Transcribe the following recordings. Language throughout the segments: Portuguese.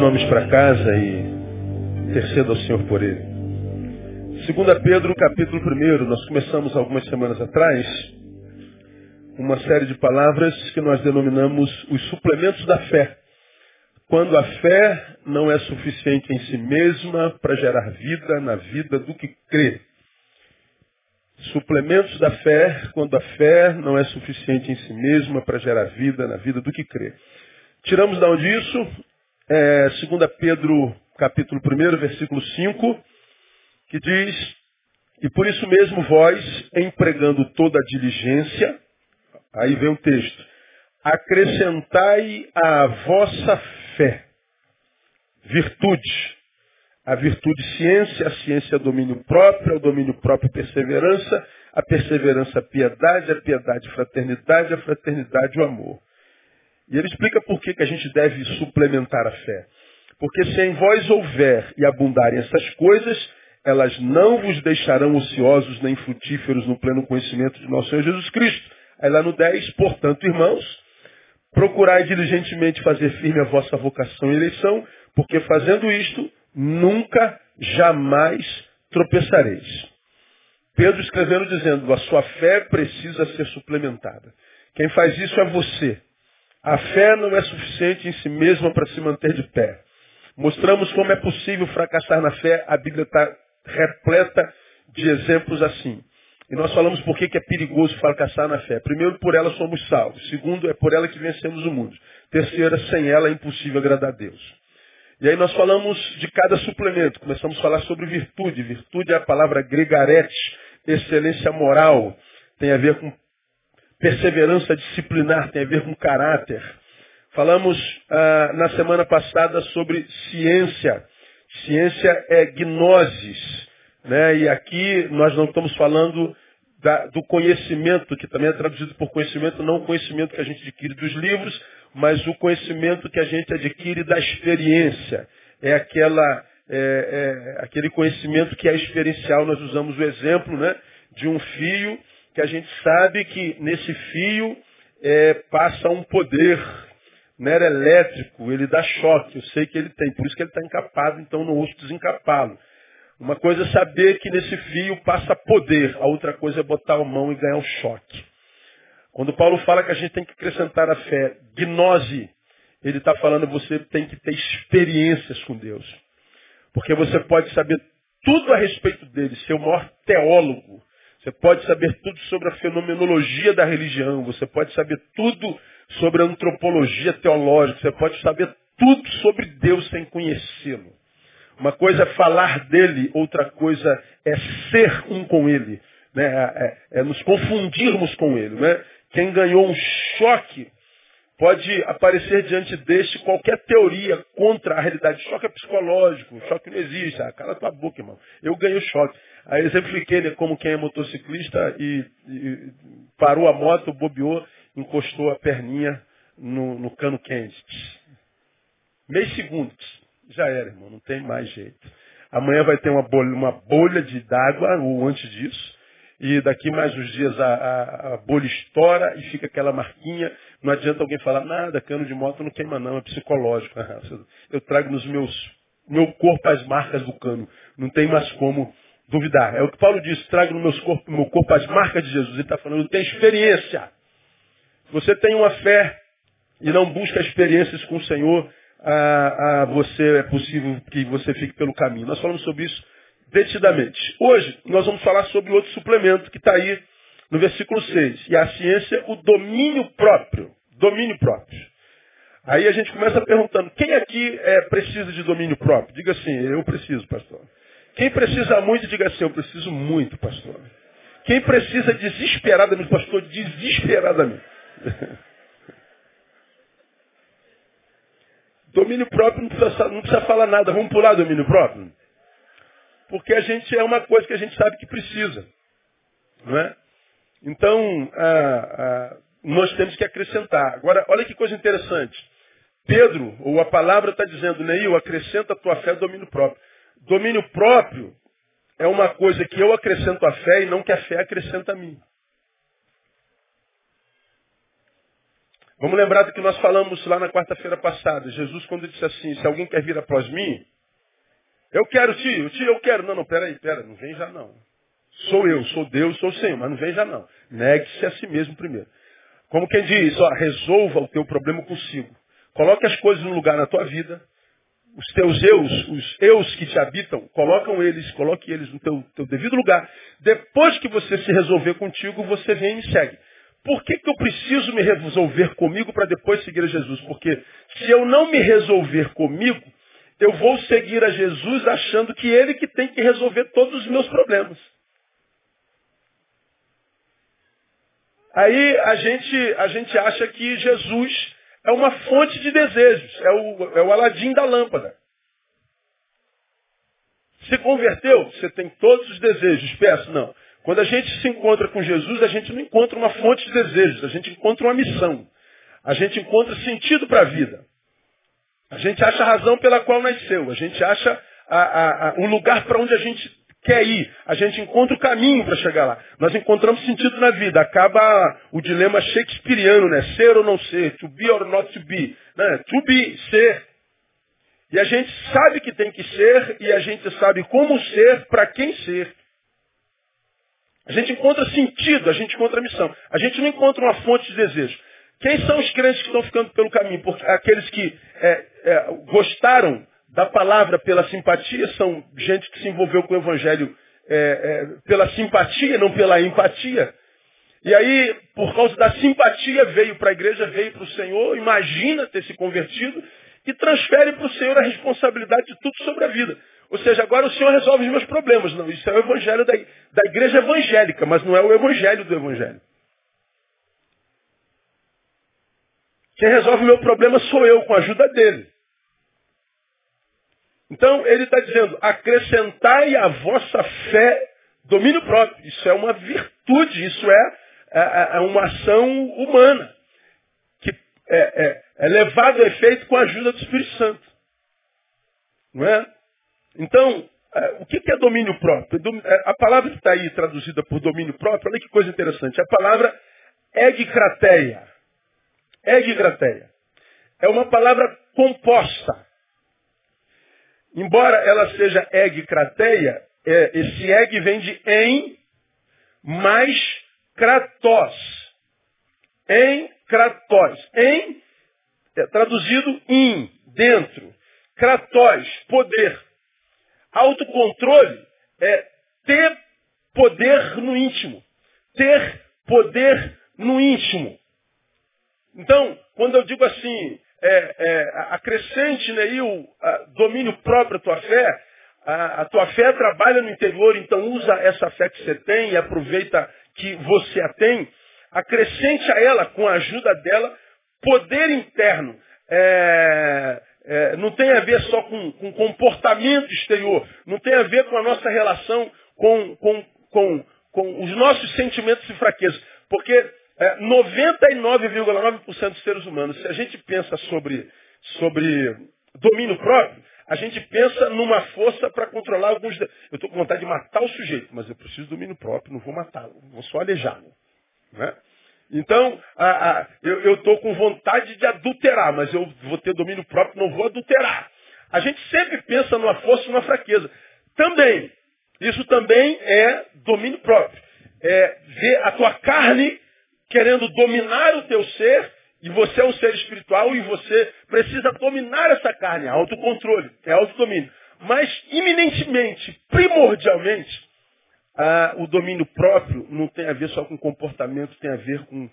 nomes para casa e interceda ao Senhor por ele. Segunda Pedro, capítulo 1, nós começamos algumas semanas atrás uma série de palavras que nós denominamos os suplementos da fé. Quando a fé não é suficiente em si mesma para gerar vida na vida do que crê. Suplementos da fé, quando a fé não é suficiente em si mesma para gerar vida na vida do que crê. Tiramos da onde isso? É, 2 Pedro, capítulo 1, versículo 5, que diz, e por isso mesmo vós, empregando toda a diligência, aí vem o texto, acrescentai à vossa fé virtude. A virtude ciência, a ciência domínio próprio, o domínio próprio perseverança, a perseverança piedade, a piedade fraternidade, a fraternidade o amor. E ele explica por que, que a gente deve suplementar a fé. Porque se em vós houver e abundarem essas coisas, elas não vos deixarão ociosos nem frutíferos no pleno conhecimento de nosso Senhor Jesus Cristo. Aí lá no 10, portanto, irmãos, procurai diligentemente fazer firme a vossa vocação e eleição, porque fazendo isto, nunca, jamais tropeçareis. Pedro escrevendo dizendo, a sua fé precisa ser suplementada. Quem faz isso é você. A fé não é suficiente em si mesma para se manter de pé. Mostramos como é possível fracassar na fé. A Bíblia está repleta de exemplos assim. E nós falamos por que é perigoso fracassar na fé. Primeiro, por ela somos salvos. Segundo, é por ela que vencemos o mundo. Terceira, sem ela é impossível agradar a Deus. E aí nós falamos de cada suplemento. Começamos a falar sobre virtude. Virtude é a palavra gregarete, excelência moral. Tem a ver com perseverança disciplinar, tem a ver com caráter. Falamos ah, na semana passada sobre ciência. Ciência é gnosis. Né? E aqui nós não estamos falando da, do conhecimento, que também é traduzido por conhecimento, não o conhecimento que a gente adquire dos livros, mas o conhecimento que a gente adquire da experiência. É aquela, é, é, aquele conhecimento que é experiencial. Nós usamos o exemplo né, de um fio que a gente sabe que nesse fio é, passa um poder né, elétrico, ele dá choque, eu sei que ele tem, por isso que ele está encapado, então não ouço desencapá-lo. Uma coisa é saber que nesse fio passa poder, a outra coisa é botar a mão e ganhar um choque. Quando Paulo fala que a gente tem que acrescentar a fé, gnose, ele está falando que você tem que ter experiências com Deus. Porque você pode saber tudo a respeito dele, ser o maior teólogo. Você pode saber tudo sobre a fenomenologia da religião. Você pode saber tudo sobre a antropologia teológica. Você pode saber tudo sobre Deus sem conhecê-lo. Uma coisa é falar dele, outra coisa é ser um com ele. Né? É, é, é nos confundirmos com ele. Né? Quem ganhou um choque pode aparecer diante deste qualquer teoria contra a realidade. Choque é psicológico, choque não existe. Ah, cala tua boca, irmão. Eu ganho choque. Aí exemplifiquei né, como quem é motociclista e, e, parou a moto, bobeou, encostou a perninha no, no cano quente. Meio segundo. Já era, irmão. Não tem mais jeito. Amanhã vai ter uma bolha, uma bolha de d'água, ou antes disso, e daqui mais uns dias a, a, a, bolha estoura e fica aquela marquinha. Não adianta alguém falar, nada, cano de moto não queima não, é psicológico. Eu trago nos meus, meu corpo as marcas do cano. Não tem mais como duvidar. É o que Paulo diz, trago no meu corpo, meu corpo as marcas de Jesus. Ele está falando, tem experiência. Você tem uma fé e não busca experiências com o Senhor, a, a você é possível que você fique pelo caminho. Nós falamos sobre isso detidamente. Hoje, nós vamos falar sobre outro suplemento que está aí no versículo 6. E a ciência, o domínio próprio. Domínio próprio. Aí a gente começa perguntando, quem aqui é, precisa de domínio próprio? Diga assim, eu preciso, pastor. Quem precisa muito, diga assim, eu preciso muito, pastor. Quem precisa desesperadamente, pastor, desesperadamente. domínio próprio não precisa, não precisa falar nada. Vamos pular domínio próprio? Porque a gente é uma coisa que a gente sabe que precisa. Não é? Então, nós temos que acrescentar. Agora, olha que coisa interessante. Pedro, ou a palavra está dizendo, Neil, acrescenta a tua fé domínio próprio. Domínio próprio é uma coisa que eu acrescento à fé e não que a fé acrescenta a mim. Vamos lembrar do que nós falamos lá na quarta-feira passada. Jesus, quando disse assim, se alguém quer vir após mim, eu quero, tio, tio, eu quero. Não, não, peraí, pera, não vem já não. Sou eu, sou Deus, sou o Senhor, mas não vem já não. Negue-se a si mesmo primeiro. Como quem diz, ó, resolva o teu problema consigo. Coloque as coisas no lugar na tua vida. Os teus eus, os eus que te habitam, colocam eles, coloque eles no teu, teu devido lugar. Depois que você se resolver contigo, você vem e me segue. Por que, que eu preciso me resolver comigo para depois seguir a Jesus? Porque se eu não me resolver comigo, eu vou seguir a Jesus achando que ele que tem que resolver todos os meus problemas. Aí a gente, a gente acha que Jesus é uma fonte de desejos, é o, é o Aladim da lâmpada. Se converteu, você tem todos os desejos, peço, não. Quando a gente se encontra com Jesus, a gente não encontra uma fonte de desejos, a gente encontra uma missão. A gente encontra sentido para a vida. A gente acha a razão pela qual nasceu. A gente acha a, a, a, um lugar para onde a gente quer ir. A gente encontra o caminho para chegar lá. Nós encontramos sentido na vida. Acaba o dilema shakespeariano, né? Ser ou não ser. To be or not to be. Né? To be, ser. E a gente sabe que tem que ser e a gente sabe como ser, para quem ser. A gente encontra sentido, a gente encontra missão. A gente não encontra uma fonte de desejo. Quem são os crentes que estão ficando pelo caminho? Porque aqueles que é, é, gostaram da palavra pela simpatia são gente que se envolveu com o evangelho é, é pela simpatia, não pela empatia. E aí, por causa da simpatia, veio para a igreja, veio para o Senhor, imagina ter se convertido e transfere para o Senhor a responsabilidade de tudo sobre a vida. Ou seja, agora o Senhor resolve os meus problemas. Não, isso é o evangelho da, da igreja evangélica, mas não é o evangelho do evangelho. Quem resolve o meu problema sou eu, com a ajuda dele. Então, ele está dizendo, acrescentai a vossa fé domínio próprio. Isso é uma virtude, isso é, é, é uma ação humana, que é, é, é levado a efeito com a ajuda do Espírito Santo. Não é? Então, é, o que é domínio próprio? É, a palavra que está aí traduzida por domínio próprio, olha que coisa interessante. A palavra egkrateia. Egkrateia. É uma palavra composta. Embora ela seja egkrateia, é, esse eg vem de em mais kratos. Em kratos. Em, é traduzido em, dentro. Kratos, poder. Autocontrole é ter poder no íntimo. Ter poder no íntimo. Então, quando eu digo assim, é, é, acrescente né, o domínio próprio à tua fé, a, a, tua fé trabalha no interior, então usa essa fé que você tem e aproveita que você a tem, acrescente a ela, com a ajuda dela, poder interno. É, é, não tem a ver só com, com comportamento exterior, não tem a ver com a nossa relação com, com, com, com os nossos sentimentos e fraquezas. Porque 99,9% dos seres humanos, se a gente pensa sobre, sobre domínio próprio, a gente pensa numa força para controlar alguns. Eu estou com vontade de matar o sujeito, mas eu preciso de domínio próprio, não vou matá-lo, vou só aleijá-lo. Né? Então, a, a, eu estou com vontade de adulterar, mas eu vou ter domínio próprio, não vou adulterar. A gente sempre pensa numa força e numa fraqueza. Também, isso também é domínio próprio. É ver a tua carne querendo dominar o teu ser, e você é um ser espiritual e você precisa dominar essa carne, é autocontrole, é autodomínio. Mas, iminentemente, primordialmente, ah, o domínio próprio não tem a ver só com comportamento, tem a ver com,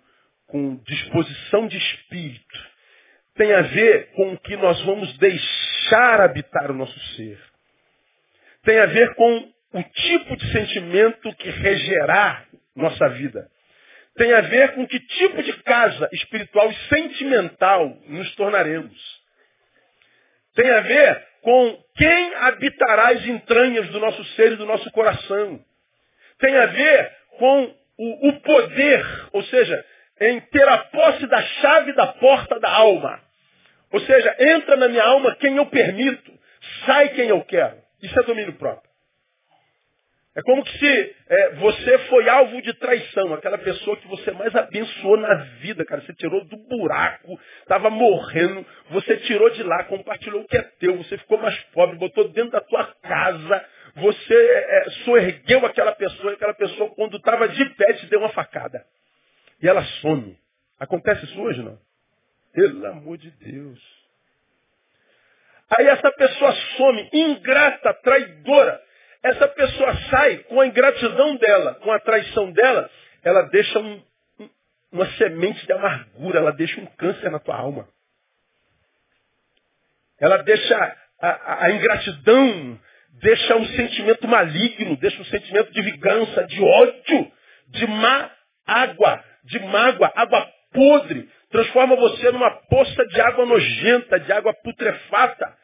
com disposição de espírito. Tem a ver com o que nós vamos deixar habitar o nosso ser. Tem a ver com o tipo de sentimento que regerá nossa vida. Tem a ver com que tipo de casa espiritual e sentimental nos tornaremos. Tem a ver com quem habitará as entranhas do nosso ser e do nosso coração tem a ver com o, o poder, ou seja, em ter a posse da chave da porta da alma. Ou seja, entra na minha alma quem eu permito, sai quem eu quero. Isso é domínio próprio. É como se é, você foi alvo de traição, aquela pessoa que você mais abençoou na vida, cara. Você tirou do buraco, estava morrendo, você tirou de lá, compartilhou o que é teu, você ficou mais pobre, botou dentro da tua casa, você é, soergueu aquela pessoa, e aquela pessoa, quando estava de pé, te deu uma facada. E ela some. Acontece isso hoje, não? Pelo amor de Deus. Aí essa pessoa some, ingrata, traidora. Essa pessoa sai com a ingratidão dela, com a traição dela, ela deixa um, uma semente de amargura, ela deixa um câncer na tua alma. Ela deixa a, a, a ingratidão, deixa um sentimento maligno, deixa um sentimento de vingança, de ódio, de má água, de mágoa, água podre. Transforma você numa poça de água nojenta, de água putrefata.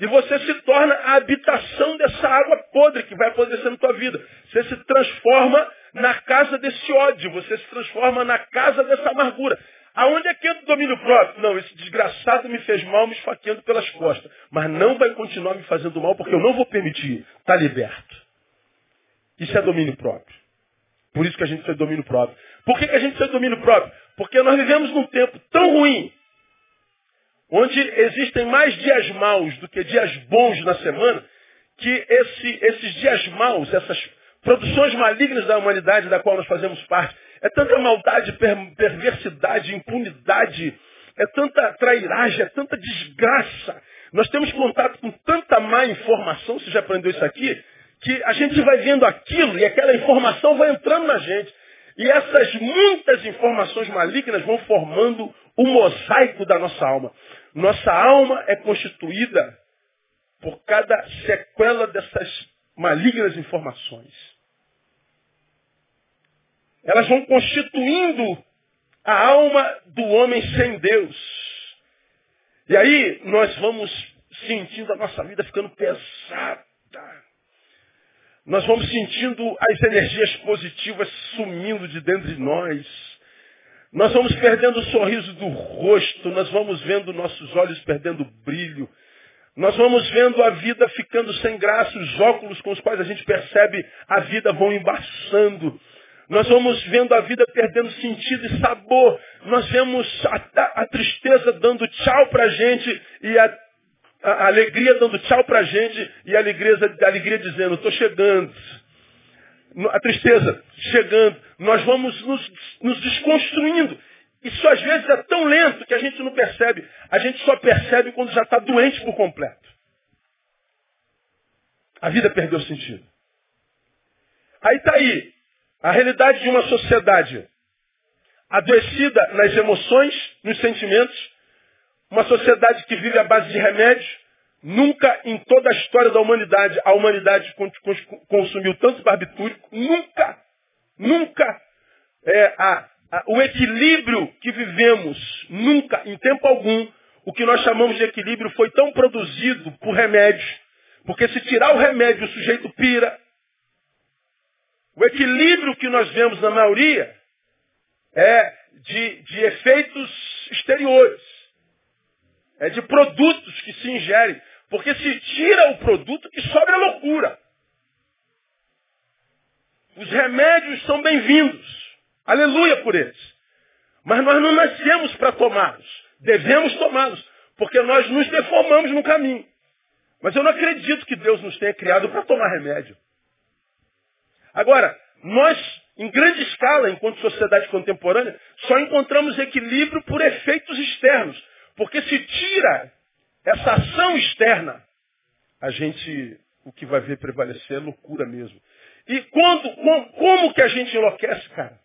E você se torna a habitação dessa água podre que vai apodrecendo na tua vida. Você se transforma na casa desse ódio, você se transforma na casa dessa amargura. Aonde é que entra o domínio próprio? Não, esse desgraçado me fez mal me esfaqueando pelas costas. Mas não vai continuar me fazendo mal porque eu não vou permitir. Está liberto. Isso é domínio próprio. Por isso que a gente de domínio próprio. Por que, que a gente de domínio próprio? Porque nós vivemos num tempo tão ruim onde existem mais dias maus do que dias bons na semana, que esse, esses dias maus, essas produções malignas da humanidade da qual nós fazemos parte, é tanta maldade, perversidade, impunidade, é tanta trairagem, é tanta desgraça. Nós temos contato com tanta má informação, você já aprendeu isso aqui, que a gente vai vendo aquilo e aquela informação vai entrando na gente. E essas muitas informações malignas vão formando o mosaico da nossa alma. Nossa alma é constituída por cada sequela dessas malignas informações. Elas vão constituindo a alma do homem sem Deus. E aí nós vamos sentindo a nossa vida ficando pesada. Nós vamos sentindo as energias positivas sumindo de dentro de nós. Nós vamos perdendo o sorriso do rosto, nós vamos vendo nossos olhos perdendo brilho. Nós vamos vendo a vida ficando sem graça, os óculos com os quais a gente percebe a vida vão embaçando. Nós vamos vendo a vida perdendo sentido e sabor. Nós vemos a, a tristeza dando tchau para a gente e a, a, alegria dando tchau para a gente e a alegria, a alegria dizendo, estou chegando a tristeza chegando, nós vamos nos, nos desconstruindo. Isso às vezes é tão lento que a gente não percebe. A gente só percebe quando já está doente por completo. A vida perdeu sentido. Aí está aí a realidade de uma sociedade adoecida nas emoções, nos sentimentos, uma sociedade que vive à base de remédios, Nunca em toda a história da humanidade a humanidade consumiu tanto barbitúrico. Nunca, nunca é, a, a, o equilíbrio que vivemos, nunca, em tempo algum, o que nós chamamos de equilíbrio foi tão produzido por remédios. Porque se tirar o remédio, o sujeito pira. O equilíbrio que nós vemos na maioria é de, de efeitos exteriores. É de produtos que se ingerem. Porque se tira o produto, que sobra é loucura. Os remédios são bem-vindos. Aleluia por eles. Mas nós não nascemos para tomá-los. Devemos tomá-los. Porque nós nos deformamos no caminho. Mas eu não acredito que Deus nos tenha criado para tomar remédio. Agora, nós, em grande escala, enquanto sociedade contemporânea, só encontramos equilíbrio por efeitos externos. Porque se tira essa ação externa, a gente, o que vai ver prevalecer é loucura mesmo. E quando, como, como que a gente enlouquece, cara?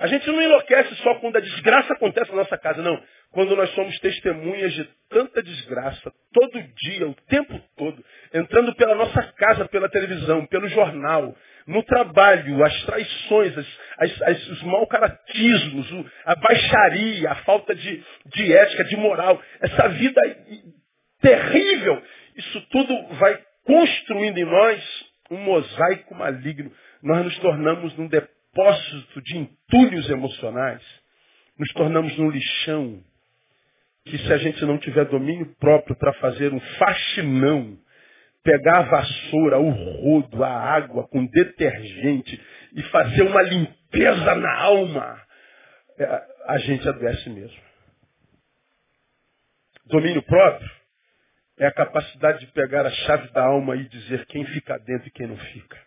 A gente não enlouquece só quando a desgraça acontece na nossa casa, não. Quando nós somos testemunhas de tanta desgraça, todo dia, o tempo todo, entrando pela nossa casa, pela televisão, pelo jornal, no trabalho, as traições, as, as, as, os mau caratismos, a baixaria, a falta de, de ética, de moral, essa vida terrível. Isso tudo vai construindo em nós um mosaico maligno. Nós nos tornamos num depósito de entulhos emocionais. Nos tornamos num lixão. Que se a gente não tiver domínio próprio para fazer um faxinão, pegar a vassoura, o rodo, a água com detergente e fazer uma limpeza na alma, é, a gente adoece mesmo. Domínio próprio é a capacidade de pegar a chave da alma e dizer quem fica dentro e quem não fica.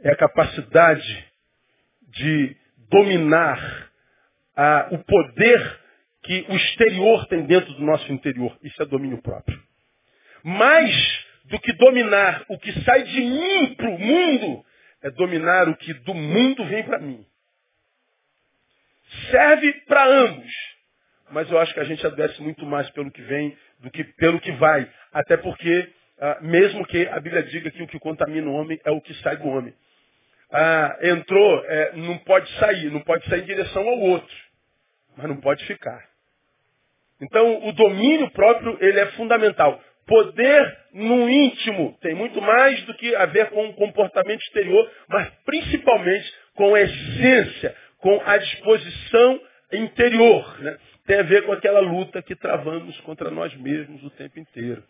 É a capacidade de dominar ah, o poder que o exterior tem dentro do nosso interior. Isso é domínio próprio. Mais do que dominar o que sai de mim para o mundo, é dominar o que do mundo vem para mim. Serve para ambos. Mas eu acho que a gente adoece muito mais pelo que vem do que pelo que vai. Até porque, ah, mesmo que a Bíblia diga que o que contamina o homem é o que sai do homem. Ah, entrou, é, não pode sair, não pode sair em direção ao outro, mas não pode ficar. Então, o domínio próprio, ele é fundamental. Poder no íntimo tem muito mais do que a ver com o comportamento exterior, mas principalmente com a essência, com a disposição interior. Né? Tem a ver com aquela luta que travamos contra nós mesmos o tempo inteiro.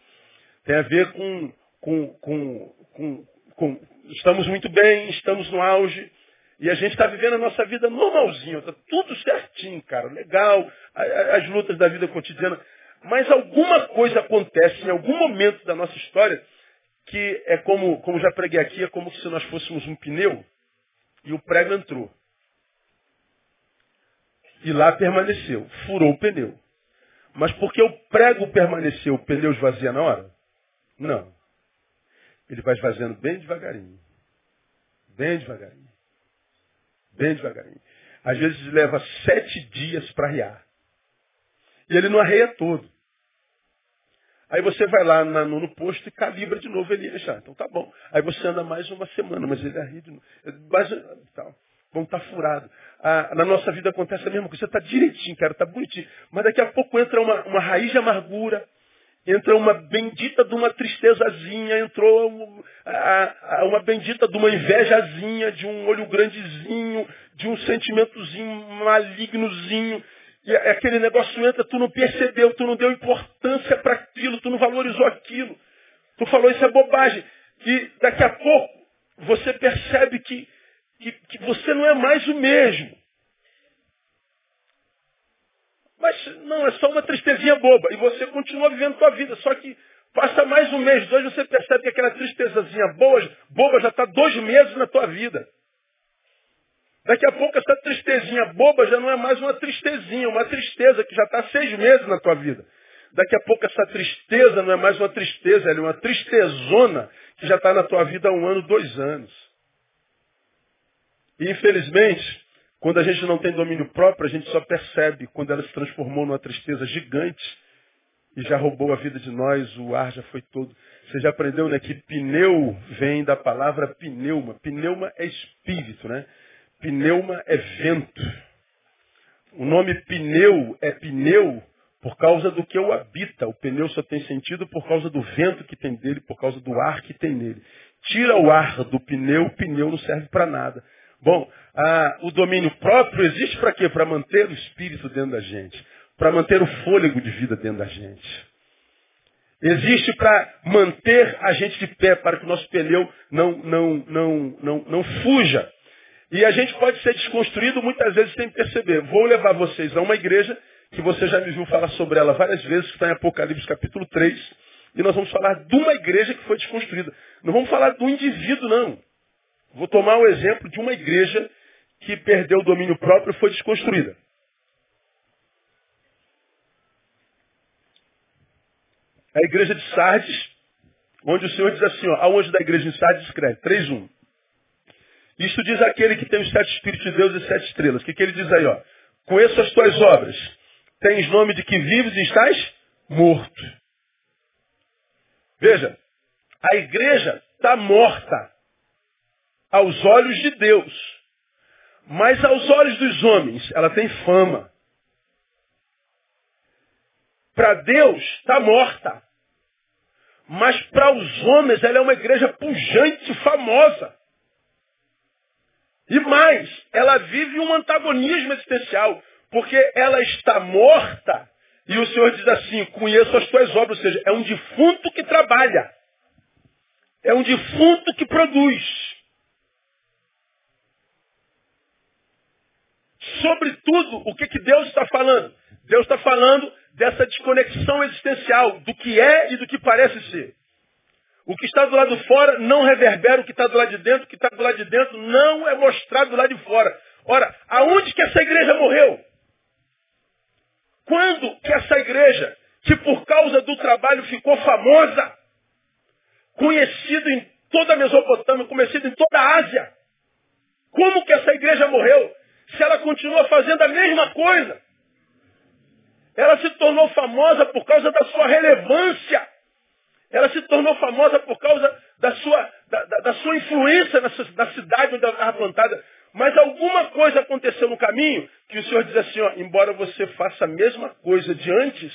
Tem a ver com, com, com, com, com estamos muito bem, estamos no auge, e a gente está vivendo a nossa vida normalzinho, está tudo certinho, cara, legal, as lutas da vida cotidiana. Mas alguma coisa acontece em algum momento da nossa história que é como, como já preguei aqui, é como se nós fôssemos um pneu e o prego entrou. E lá permaneceu, furou o pneu. Mas porque o prego permaneceu, o pneu esvazia na hora? Não. Ele vai esvaziando bem devagarinho. Bem devagarinho. Bem devagarinho. Às vezes leva sete dias para arriar. E ele não arreia todo. Aí você vai lá na, no, no, posto e calibra de novo ele já. Então tá bom. Aí você anda mais uma semana, mas ele arria de novo. Mas, tal. Bom, tá furado. Ah, na nossa vida acontece a mesma coisa. Você está direitinho, cara, está bonitinho. Mas daqui a pouco entra uma, uma raiz de amargura, entra uma bendita de uma tristezazinha, entrou uma bendita de uma invejazinha, de um olho grandezinho, de um sentimentozinho malignozinho. E aquele negócio entra, tu não percebeu, tu não deu importância para aquilo, tu não valorizou aquilo. Tu falou isso é bobagem. E daqui a pouco você percebe que, que, que você não é mais o mesmo. Mas não, é só uma tristezinha boba. E você continua vivendo sua vida. Só que passa mais um mês, dois, você percebe que aquela tristezazinha boba, boba já está dois meses na tua vida. Daqui a pouco essa tristezinha boba já não é mais uma tristezinha, uma tristeza que já está seis meses na tua vida. Daqui a pouco essa tristeza não é mais uma tristeza, ela é uma tristezona que já está na tua vida há um ano, dois anos. E infelizmente, quando a gente não tem domínio próprio, a gente só percebe quando ela se transformou numa tristeza gigante e já roubou a vida de nós, o ar já foi todo. Você já aprendeu, né, que pneu vem da palavra pneuma. Pneuma é espírito, né? Pneuma é vento. O nome pneu é pneu por causa do que o habita. O pneu só tem sentido por causa do vento que tem dele, por causa do ar que tem nele. Tira o ar do pneu, o pneu não serve para nada. Bom, ah, o domínio próprio existe para quê? Para manter o espírito dentro da gente. Para manter o fôlego de vida dentro da gente. Existe para manter a gente de pé, para que o nosso pneu não, não, não, não, não fuja. E a gente pode ser desconstruído muitas vezes sem perceber. Vou levar vocês a uma igreja que você já me viu falar sobre ela várias vezes, que está em Apocalipse capítulo 3. E nós vamos falar de uma igreja que foi desconstruída. Não vamos falar do indivíduo, não. Vou tomar o exemplo de uma igreja que perdeu o domínio próprio e foi desconstruída. A igreja de Sardes, onde o Senhor diz assim, ó, ao anjo da igreja de Sardes escreve, 3.1. Isto diz aquele que tem os sete Espíritos de Deus e sete estrelas. O que, que ele diz aí? Ó? Conheço as tuas obras. Tens nome de que vives e estás morto. Veja, a igreja está morta aos olhos de Deus. Mas aos olhos dos homens, ela tem fama. Para Deus, está morta. Mas para os homens, ela é uma igreja pujante, famosa. E mais, ela vive um antagonismo existencial. Porque ela está morta. E o Senhor diz assim, conheço as tuas obras. Ou seja, é um defunto que trabalha. é um defunto que produz. Sobretudo, o que, que Deus está falando? Deus está falando dessa desconexão existencial, do que é e do que parece ser. O que está do lado de fora não reverbera o que está do lado de dentro, o que está do lado de dentro não é mostrado do lado de fora. Ora, aonde que essa igreja morreu? Quando que essa igreja, que por causa do trabalho ficou famosa, conhecido em toda a Mesopotâmia, conhecido em toda a Ásia, como que essa igreja morreu? Se ela continua fazendo a mesma coisa. Ela se tornou famosa por causa da sua relevância. Ela se tornou famosa por causa da sua, da, da, da sua influência na, na, cidade onde ela estava plantada. Mas alguma coisa aconteceu no caminho que o Senhor diz assim, ó, embora você faça a mesma coisa de antes,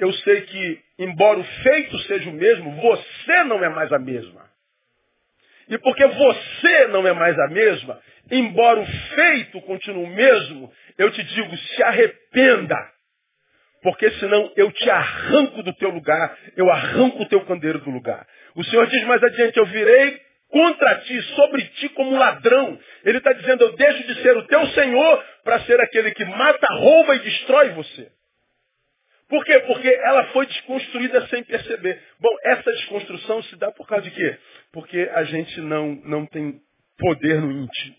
eu sei que, embora o feito seja o mesmo, você não é mais a mesma. E porque você não é mais a mesma, embora o feito continue o mesmo, eu te digo, se arrependa. Porque senão eu te arranco do teu lugar, eu arranco o teu candeeiro do lugar. O Senhor diz mais adiante, eu virei contra ti, sobre ti como ladrão. Ele está dizendo, eu deixo de ser o teu Senhor para ser aquele que mata, rouba e destrói você. Por quê? Porque ela foi desconstruída sem perceber. Bom, essa desconstrução se dá por causa de quê? Porque a gente não, não tem poder no íntimo.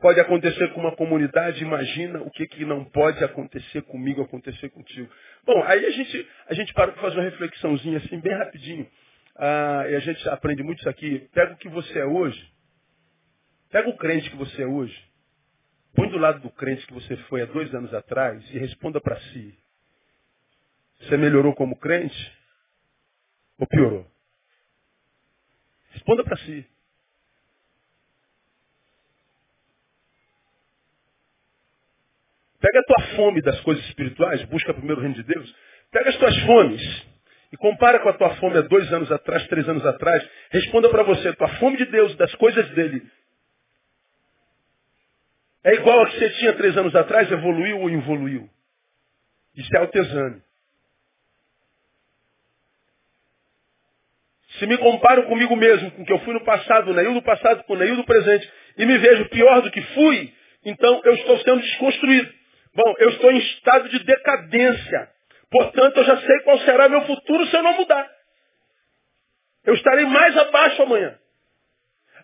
Pode acontecer com uma comunidade, imagina o que, que não pode acontecer comigo, acontecer contigo. Bom, aí a gente, a gente para para fazer uma reflexãozinha assim, bem rapidinho. Ah, e a gente aprende muito isso aqui. Pega o que você é hoje. Pega o crente que você é hoje. Põe do lado do crente que você foi há dois anos atrás e responda para si. Você melhorou como crente ou piorou? Responda para si. Pega a tua fome das coisas espirituais, busca primeiro o reino de Deus. Pega as tuas fomes e compara com a tua fome há dois anos atrás, três anos atrás. Responda para você, tua fome de Deus, das coisas dele, é igual a que você tinha três anos atrás, evoluiu ou involuiu? Isso é altesane. Se me comparo comigo mesmo, com o que eu fui no passado, o do passado com o do presente, e me vejo pior do que fui, então eu estou sendo desconstruído. Bom, eu estou em estado de decadência. Portanto, eu já sei qual será meu futuro se eu não mudar. Eu estarei mais abaixo amanhã.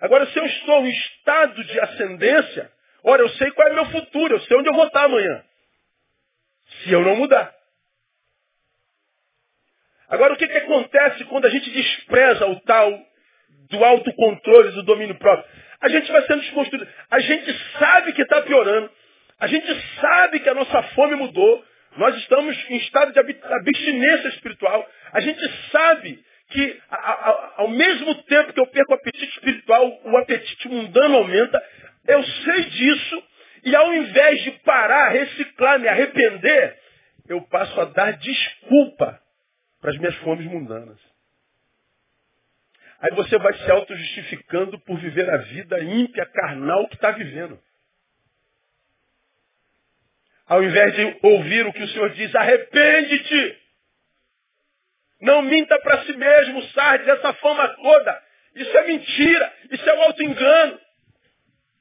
Agora, se eu estou em estado de ascendência, ora, eu sei qual é meu futuro, eu sei onde eu vou estar amanhã. Se eu não mudar. Agora, o que, que acontece quando a gente despreza o tal do autocontrole, do domínio próprio? A gente vai sendo desconstruído. A gente sabe que está piorando. A gente sabe que a nossa fome mudou. Nós estamos em estado de abstinência espiritual. A gente sabe que a, a, ao mesmo tempo que eu perco o apetite espiritual, o apetite mundano aumenta. Eu sei disso. E ao invés de parar, reciclar, me arrepender, eu passo a dar desculpa para as minhas fomes mundanas. Aí você vai se auto-justificando por viver a vida ímpia, carnal que está vivendo. Ao invés de ouvir o que o Senhor diz, arrepende-te. Não minta para si mesmo, Sardes, essa fama toda. Isso é mentira, isso é um auto-engano.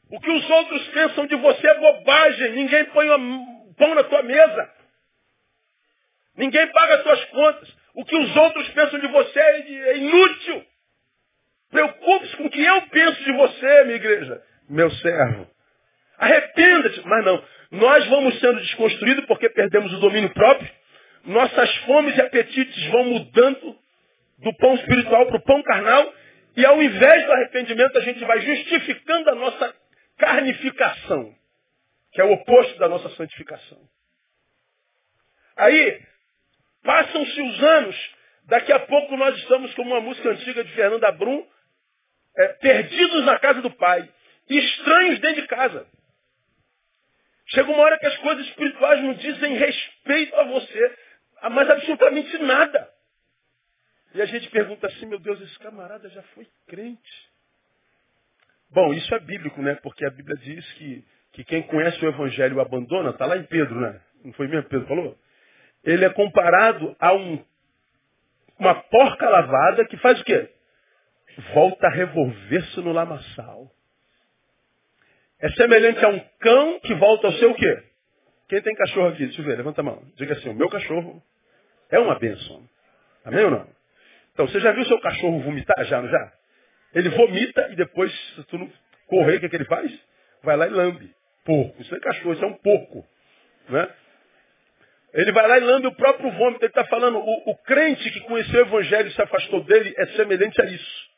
O que os outros pensam de você é bobagem. Ninguém põe pão na tua mesa. Ninguém paga as tuas contas. O que os outros pensam de você é inútil. Preocupe-se com o que eu penso de você, minha igreja, meu servo. Arrependa-te. Mas não. Nós vamos sendo desconstruídos porque perdemos o domínio próprio. Nossas fomes e apetites vão mudando do pão espiritual para o pão carnal. E ao invés do arrependimento, a gente vai justificando a nossa carnificação, que é o oposto da nossa santificação. Aí, passam-se os anos, daqui a pouco nós estamos como uma música antiga de Fernanda Brum, é, perdidos na casa do Pai, estranhos dentro de casa. Chega uma hora que as coisas espirituais não dizem respeito a você, a mais absolutamente nada. E a gente pergunta assim, meu Deus, esse camarada já foi crente. Bom, isso é bíblico, né? Porque a Bíblia diz que, que quem conhece o Evangelho o abandona, está lá em Pedro, né? Não foi mesmo que Pedro falou? Ele é comparado a um, uma porca lavada que faz o quê? Volta a revolver-se no lamaçal. É semelhante a um cão que volta ao seu quê? Quem tem cachorro aqui? Deixa eu ver, levanta a mão. Diga assim, o meu cachorro é uma bênção. Amém ou não? Então, você já viu seu cachorro vomitar? Já, não já? Ele vomita e depois, se tu não correr, o que, é que ele faz? Vai lá e lambe. Porco. Isso não é cachorro, isso é um porco. Né? Ele vai lá e lambe o próprio vômito. Ele está falando, o, o crente que conheceu o evangelho e se afastou dele é semelhante a isso.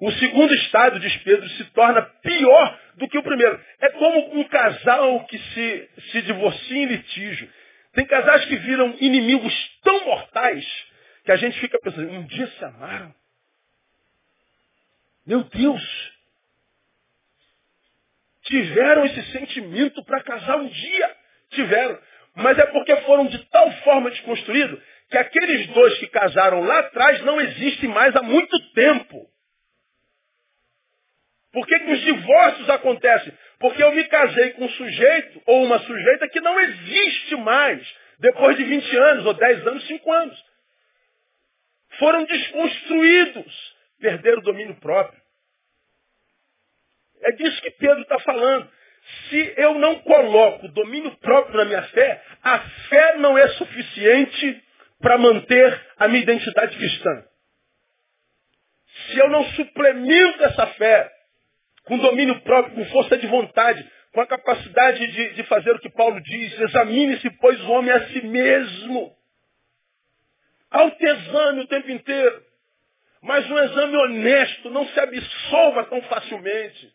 O segundo estado, diz Pedro, se torna pior do que o primeiro. É como um casal que se, se divorcia em litígio. Tem casais que viram inimigos tão mortais que a gente fica pensando, um dia se amaram. Meu Deus! Tiveram esse sentimento para casar um dia. Tiveram. Mas é porque foram de tal forma desconstruídos que aqueles dois que casaram lá atrás não existem mais há muito tempo. Por que, que os divórcios acontecem? Porque eu me casei com um sujeito ou uma sujeita que não existe mais depois de 20 anos, ou 10 anos, 5 anos. Foram desconstruídos, perderam o domínio próprio. É disso que Pedro está falando. Se eu não coloco domínio próprio na minha fé, a fé não é suficiente para manter a minha identidade cristã. Se eu não suplemento essa fé com domínio próprio, com força de vontade, com a capacidade de, de fazer o que Paulo diz, examine-se, pois, o homem a si mesmo. Autoexame o tempo inteiro. Mas um exame honesto não se absolva tão facilmente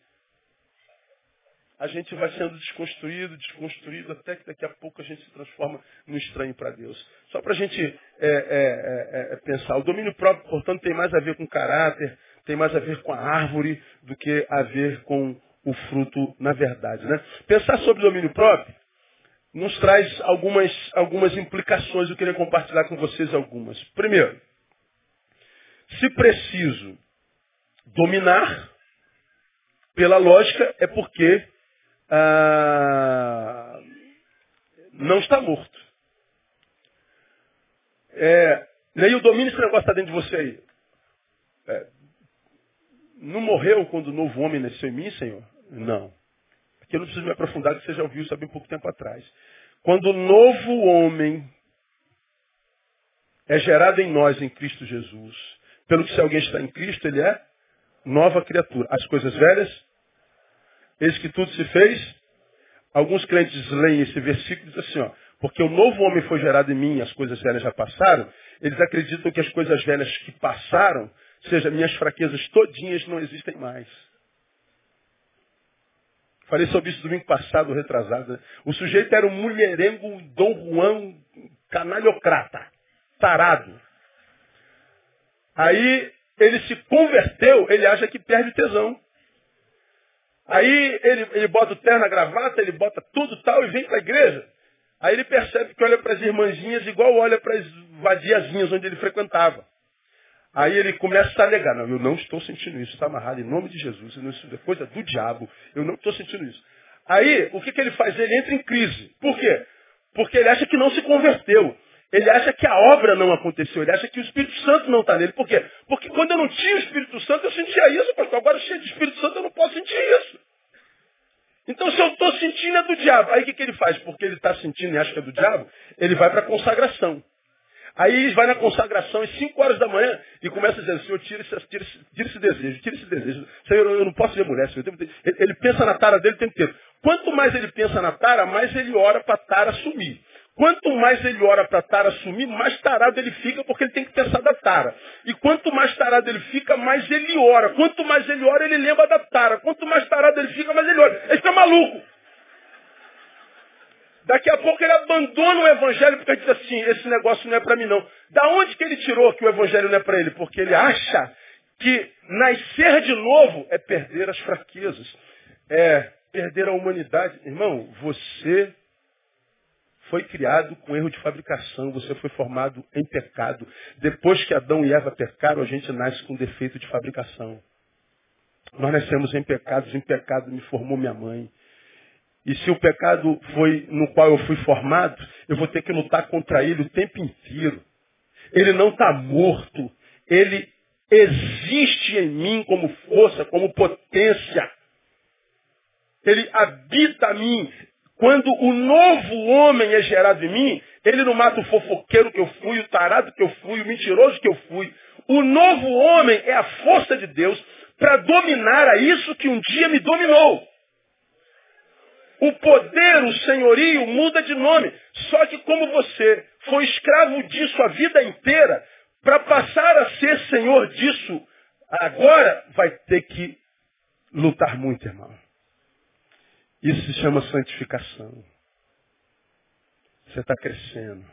a gente vai sendo desconstruído, desconstruído, até que daqui a pouco a gente se transforma num estranho para Deus. Só para a gente é, é, é, é, pensar. O domínio próprio, portanto, tem mais a ver com caráter, tem mais a ver com a árvore do que a ver com o fruto na verdade. Né? Pensar sobre domínio próprio nos traz algumas, algumas implicações. Eu queria compartilhar com vocês algumas. Primeiro, se preciso dominar, pela lógica, é porque ah, não está morto. É, e aí o domínio esse negócio está dentro de você aí. É, não morreu quando o novo homem nasceu em mim, Senhor? Não. Porque eu não preciso me aprofundar, que você já ouviu isso há pouco tempo atrás. Quando o novo homem é gerado em nós, em Cristo Jesus, pelo que se alguém está em Cristo, ele é nova criatura. As coisas velhas Eis que tudo se fez. Alguns crentes leem esse versículo e dizem assim, ó, porque o novo homem foi gerado em mim, as coisas velhas já passaram, eles acreditam que as coisas velhas que passaram, seja, minhas fraquezas todinhas não existem mais. Falei sobre isso domingo passado, retrasado. Né? O sujeito era um mulherengo Dom Juan canalhocrata, tarado. Aí ele se converteu, ele acha que perde tesão. Aí ele, ele bota o terno, a gravata, ele bota tudo tal e vem para a igreja. Aí ele percebe que olha para as irmãzinhas igual olha para as vadiazinhas onde ele frequentava. Aí ele começa a alegar, não, eu não estou sentindo isso, está amarrado em nome de Jesus, isso é coisa do diabo, eu não estou sentindo isso. Aí, o que, que ele faz? Ele entra em crise. Por quê? Porque ele acha que não se converteu. Ele acha que a obra não aconteceu, ele acha que o Espírito Santo não está nele. Por quê? Porque quando eu não tinha o Espírito Santo, eu sentia isso, pastor. Agora, cheio de Espírito Santo, eu não posso sentir isso. Então, se eu estou sentindo, é do diabo. Aí, o que, que ele faz? Porque ele está sentindo e acha que é do diabo, ele vai para a consagração. Aí vai na consagração às 5 horas da manhã e começa a dizer, Senhor, tira esse, tira, esse, tira esse desejo, tira esse desejo. Senhor, eu não posso ver mulher, Senhor. Ele pensa na tara dele o tempo inteiro. Quanto mais ele pensa na tara, mais ele ora para a tara sumir. Quanto mais ele ora para Tara sumir, mais tarado ele fica, porque ele tem que pensar da Tara. E quanto mais tarado ele fica, mais ele ora. Quanto mais ele ora, ele lembra da Tara. Quanto mais tarado ele fica, mais ele ora. Ele fica maluco. Daqui a pouco ele abandona o evangelho porque ele diz assim, esse negócio não é para mim não. Da onde que ele tirou que o evangelho não é para ele? Porque ele acha que nascer de novo é perder as fraquezas. É perder a humanidade. Irmão, você foi criado com erro de fabricação, você foi formado em pecado. Depois que Adão e Eva pecaram, a gente nasce com defeito de fabricação. Nós nascemos em pecados, em pecado me formou minha mãe. E se o pecado foi no qual eu fui formado, eu vou ter que lutar contra ele o tempo inteiro. Ele não está morto. Ele existe em mim como força, como potência. Ele habita em mim. Quando o novo homem é gerado em mim, ele não mata o fofoqueiro que eu fui, o tarado que eu fui, o mentiroso que eu fui. O novo homem é a força de Deus para dominar a isso que um dia me dominou. O poder, o senhorio muda de nome. Só que como você foi escravo disso a vida inteira, para passar a ser senhor disso, agora vai ter que lutar muito, irmão. Isso se chama santificação. Você está crescendo.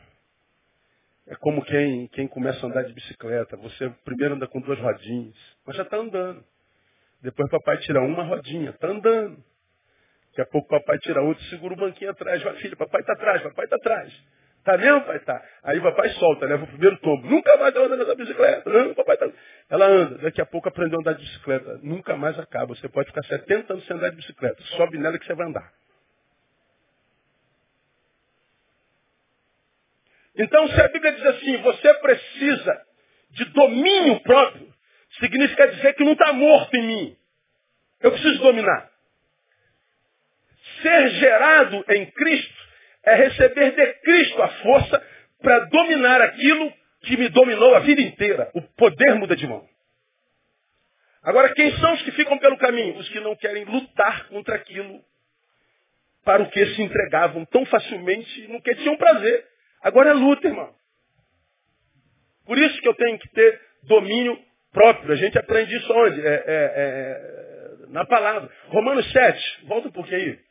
É como quem, quem começa a andar de bicicleta. Você primeiro anda com duas rodinhas, mas já está andando. Depois papai tira uma rodinha, está andando. Daqui a pouco papai tira outra segura o banquinho atrás. Vai, filho, papai está atrás, papai está atrás. Tá mesmo, pai? Tá. Aí o papai solta, leva o primeiro tombo. Nunca mais anda nessa bicicleta. Não, papai tá... Ela anda. Daqui a pouco aprendeu a andar de bicicleta. Nunca mais acaba. Você pode ficar 70 anos sem andar de bicicleta. Sobe nela que você vai andar. Então, se a Bíblia diz assim, você precisa de domínio próprio, significa dizer que não está morto em mim. Eu preciso dominar. Ser gerado em Cristo é receber de Cristo a força para dominar aquilo que me dominou a vida inteira. O poder muda de mão. Agora, quem são os que ficam pelo caminho? Os que não querem lutar contra aquilo para o que se entregavam tão facilmente no que tinham prazer. Agora é luta, irmão. Por isso que eu tenho que ter domínio próprio. A gente aprende isso onde? É, é, é, na palavra. Romanos 7, volta um pouquinho aí.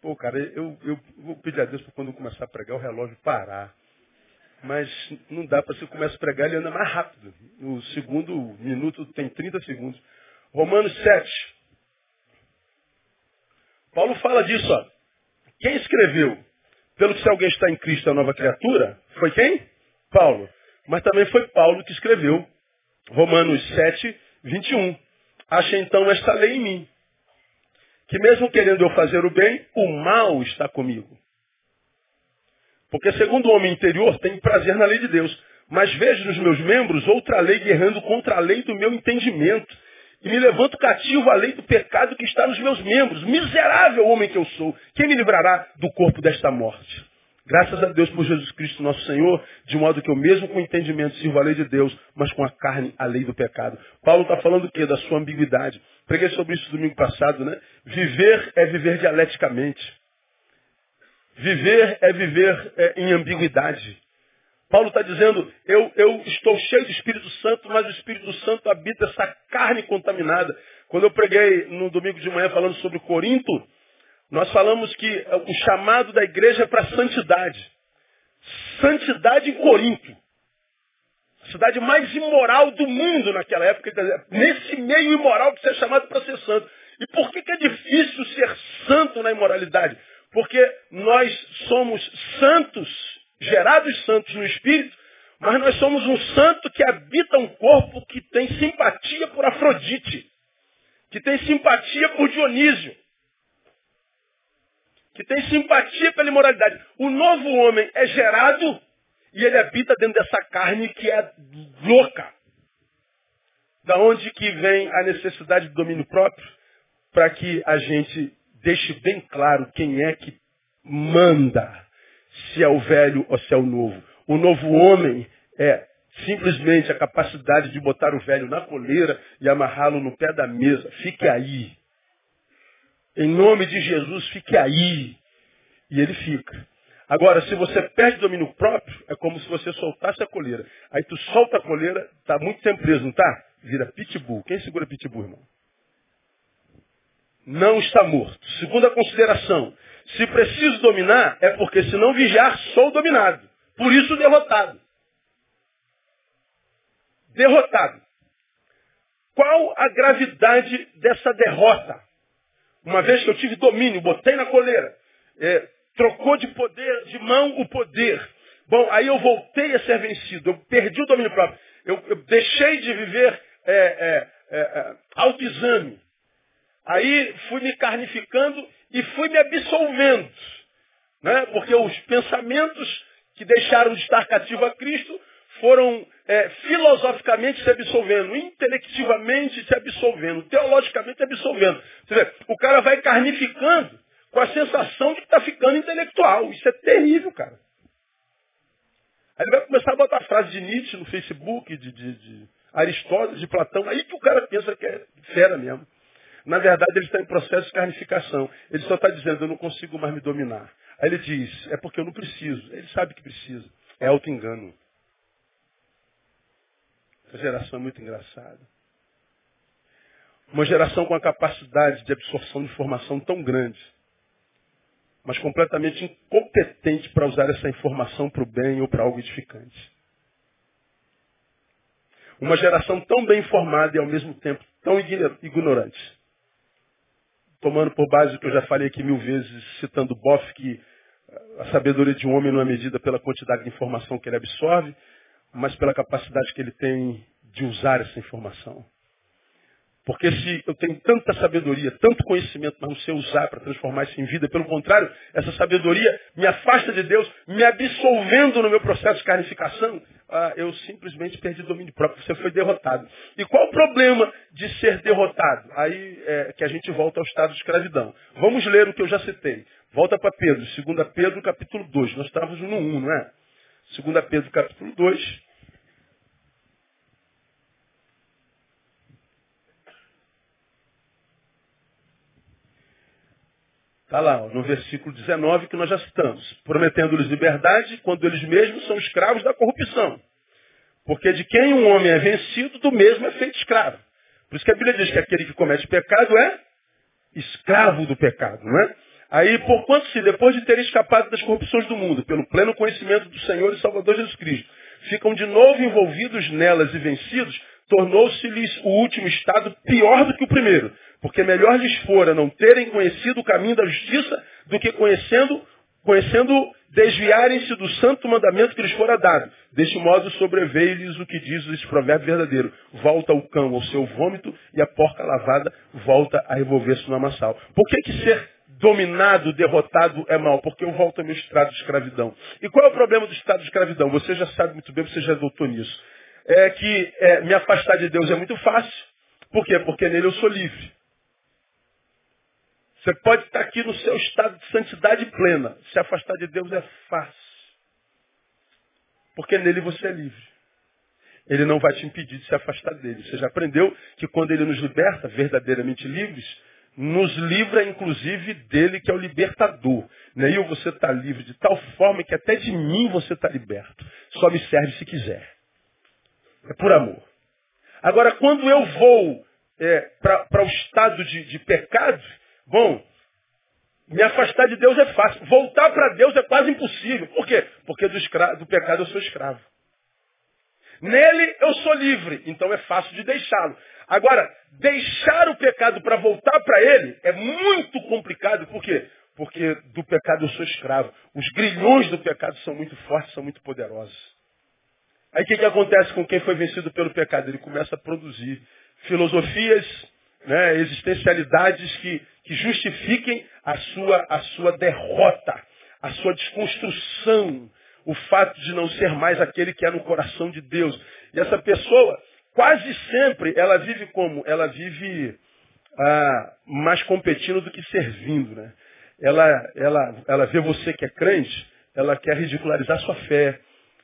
Pô, cara, eu, eu vou pedir a Deus para quando eu começar a pregar o relógio parar. Mas não dá para você começar a pregar, ele anda mais rápido. O segundo minuto tem 30 segundos. Romanos 7. Paulo fala disso, ó. Quem escreveu? Pelo que se alguém está em Cristo é nova criatura, foi quem? Paulo. Mas também foi Paulo que escreveu. Romanos 7, 21. Acha então esta lei em mim que mesmo querendo eu fazer o bem, o mal está comigo. Porque segundo o homem interior, tenho prazer na lei de Deus. Mas vejo nos meus membros outra lei guerrando contra a lei do meu entendimento. E me levanto cativo à lei do pecado que está nos meus membros. Miserável homem que eu sou. Quem me livrará do corpo desta morte? Graças a Deus por Jesus Cristo, nosso Senhor, de modo que eu mesmo com entendimento sirvo a lei de Deus, mas com a carne a lei do pecado. Paulo está falando o quê? Da sua ambiguidade. Preguei sobre isso domingo passado, né? Viver é viver dialeticamente. Viver é viver é, em ambiguidade. Paulo está dizendo, eu, eu estou cheio do Espírito Santo, mas o Espírito Santo habita essa carne contaminada. Quando eu preguei no domingo de manhã falando sobre Corinto, nós falamos que o chamado da igreja é para santidade. Santidade em Corinto. Cidade mais imoral do mundo naquela época. Nesse meio imoral que você é chamado para ser santo. E por que, que é difícil ser santo na imoralidade? Porque nós somos santos, gerados santos no Espírito, mas nós somos um santo que habita um corpo que tem simpatia por Afrodite, que tem simpatia por Dionísio, que tem simpatia pela imoralidade. O novo homem é gerado e ele habita dentro dessa carne que é louca. Da onde que vem a necessidade de domínio próprio? Para que a gente deixe bem claro quem é que manda, se é o velho ou se é o novo. O novo homem é simplesmente a capacidade de botar o velho na coleira e amarrá-lo no pé da mesa. Fique aí. Em nome de Jesus, fique aí. E ele fica. Agora, se você perde o domínio próprio, é como se você soltasse a coleira. Aí tu solta a coleira, está muito tempo preso, não está? Vira pitbull. Quem segura pitbull, irmão? Não está morto. Segunda consideração. Se preciso dominar, é porque se não vigiar, sou dominado. Por isso derrotado. Derrotado. Qual a gravidade dessa derrota? Uma vez que eu tive domínio, botei na coleira, é, trocou de poder, de mão o poder. Bom, aí eu voltei a ser vencido, eu perdi o domínio próprio. Eu, eu deixei de viver é, é, é, é autoexame. Aí fui me carnificando e fui me absolvendo. Né? Porque os pensamentos que deixaram de estar cativo a Cristo foram é, filosoficamente se absolvendo, intelectivamente se absolvendo, teologicamente se absolvendo. Você vê, o cara vai carnificando com a sensação de que está ficando intelectual. Isso é terrível, cara. Aí ele vai começar a botar frases de Nietzsche no Facebook, de, de, de Aristóteles, de Platão. Aí que o cara pensa que é fera mesmo. Na verdade, ele está em processo de carnificação. Ele só está dizendo, eu não consigo mais me dominar. Aí ele diz, é porque eu não preciso. Ele sabe que precisa. É auto-engano. Essa geração é muito engraçada. Uma geração com a capacidade de absorção de informação tão grande, mas completamente incompetente para usar essa informação para o bem ou para algo edificante. Uma geração tão bem informada e ao mesmo tempo tão ignorante. Tomando por base o que eu já falei aqui mil vezes, citando Boff, que a sabedoria de um homem não é medida pela quantidade de informação que ele absorve, mas pela capacidade que ele tem de usar essa informação. Porque se eu tenho tanta sabedoria, tanto conhecimento, mas não sei usar para transformar isso em vida, pelo contrário, essa sabedoria me afasta de Deus, me absolvendo no meu processo de carnificação, ah, eu simplesmente perdi domínio próprio, você foi derrotado. E qual o problema de ser derrotado? Aí é que a gente volta ao estado de escravidão. Vamos ler o que eu já citei. Volta para Pedro, 2 Pedro capítulo 2. Nós estávamos no 1, não é? 2 Pedro capítulo 2. Está lá, no versículo 19 que nós já citamos. Prometendo-lhes liberdade quando eles mesmos são escravos da corrupção. Porque de quem um homem é vencido, do mesmo é feito escravo. Por isso que a Bíblia diz que aquele que comete pecado é escravo do pecado, não é? Aí, porquanto se depois de terem escapado das corrupções do mundo, pelo pleno conhecimento do Senhor e Salvador Jesus Cristo, ficam de novo envolvidos nelas e vencidos, tornou-se-lhes o último estado pior do que o primeiro. Porque melhor lhes fora não terem conhecido o caminho da justiça do que conhecendo, conhecendo desviarem-se do santo mandamento que lhes fora dado. Deste modo sobreveio-lhes o que diz esse provérbio verdadeiro. Volta o cão ao seu vômito e a porca lavada volta a revolver-se no amassal. Por que, que ser dominado, derrotado é mal? Porque eu volto ao meu estado de escravidão. E qual é o problema do estado de escravidão? Você já sabe muito bem, você já doutor nisso. É que é, me afastar de Deus é muito fácil. Por quê? Porque nele eu sou livre. Você pode estar aqui no seu estado de santidade plena. Se afastar de Deus é fácil. Porque nele você é livre. Ele não vai te impedir de se afastar dele. Você já aprendeu que quando ele nos liberta, verdadeiramente livres, nos livra inclusive dele que é o libertador. Né? você está livre de tal forma que até de mim você está liberto. Só me serve se quiser. É por amor. Agora, quando eu vou é, para o estado de, de pecado, Bom, me afastar de Deus é fácil. Voltar para Deus é quase impossível. Por quê? Porque do, escravo, do pecado eu sou escravo. Nele eu sou livre, então é fácil de deixá-lo. Agora, deixar o pecado para voltar para ele é muito complicado. Por quê? Porque do pecado eu sou escravo. Os grilhões do pecado são muito fortes, são muito poderosos. Aí o que, que acontece com quem foi vencido pelo pecado? Ele começa a produzir filosofias, né, existencialidades que, que justifiquem a sua, a sua derrota, a sua desconstrução, o fato de não ser mais aquele que é no coração de Deus. E essa pessoa, quase sempre, ela vive como? Ela vive ah, mais competindo do que servindo. Né? Ela, ela, ela vê você que é crente, ela quer ridicularizar sua fé,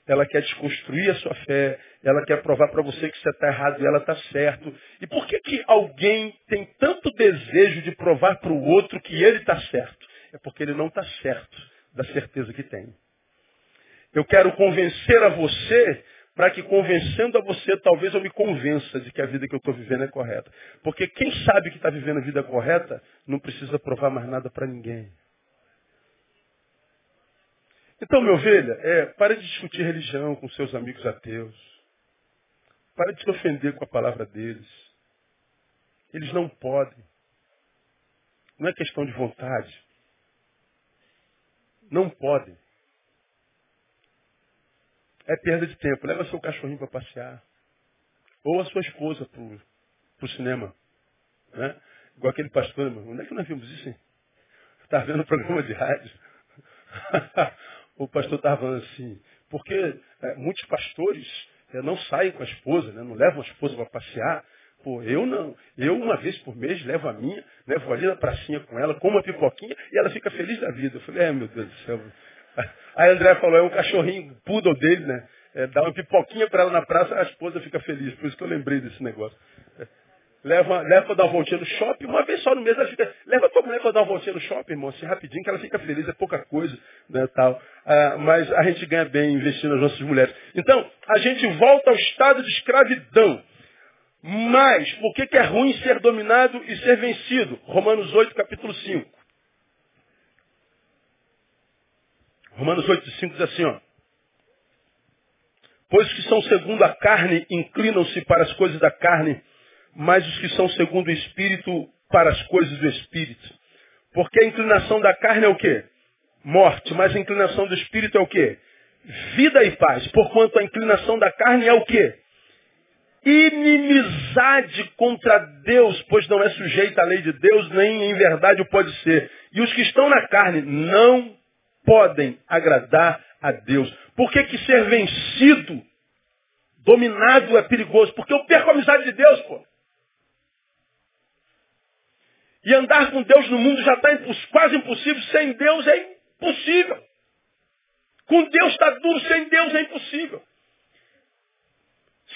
ela quer desconstruir a sua fé, ela quer provar para você que você está errado e ela está certo. E por que, que alguém tem tanto desejo de provar para o outro que ele está certo? É porque ele não está certo da certeza que tem. Eu quero convencer a você para que convencendo a você, talvez eu me convença de que a vida que eu estou vivendo é correta. Porque quem sabe que está vivendo a vida correta não precisa provar mais nada para ninguém. Então, meu ovelha, é, pare de discutir religião com seus amigos ateus. Pare de se ofender com a palavra deles. Eles não podem. Não é questão de vontade. Não podem. É perda de tempo. Leva seu cachorrinho para passear. Ou a sua esposa para o cinema. Né? Igual aquele pastor, onde é que nós vimos isso? Está vendo um programa de rádio. o pastor estava falando assim, porque é, muitos pastores é, não saem com a esposa, né, não levam a esposa para passear. Pô, eu não. Eu, uma vez por mês, levo a minha, né, vou ali na pracinha com ela, como uma pipoquinha e ela fica feliz da vida. Eu falei, é, meu Deus do céu. Aí André falou, é um cachorrinho, poodle dele, né? É, dá uma pipoquinha para ela na praça, a esposa fica feliz. Por isso que eu lembrei desse negócio. Leva, leva para dar uma voltinha no shopping, uma vez só no mês ela fica. Leva tua mulher para dar uma voltinha no shopping, irmão, assim, rapidinho, que ela fica feliz, é pouca coisa, né, tal. Ah, mas a gente ganha bem investindo nas nossas mulheres. Então, a gente volta ao estado de escravidão. Mas, por que, que é ruim ser dominado e ser vencido? Romanos 8, capítulo 5. Romanos 8, 5 diz assim, ó. Pois que são segundo a carne inclinam-se para as coisas da carne, mas os que são segundo o Espírito para as coisas do Espírito. Porque a inclinação da carne é o quê? Morte, mas a inclinação do Espírito é o quê? Vida e paz. Porquanto a inclinação da carne é o quê? Inimizade contra Deus, pois não é sujeita à lei de Deus, nem em verdade o pode ser. E os que estão na carne não podem agradar a Deus. Por que, que ser vencido, dominado é perigoso? Porque eu perco a amizade de Deus, pô. E andar com Deus no mundo já está quase impossível. Sem Deus é impossível. Com Deus está duro, sem Deus é impossível.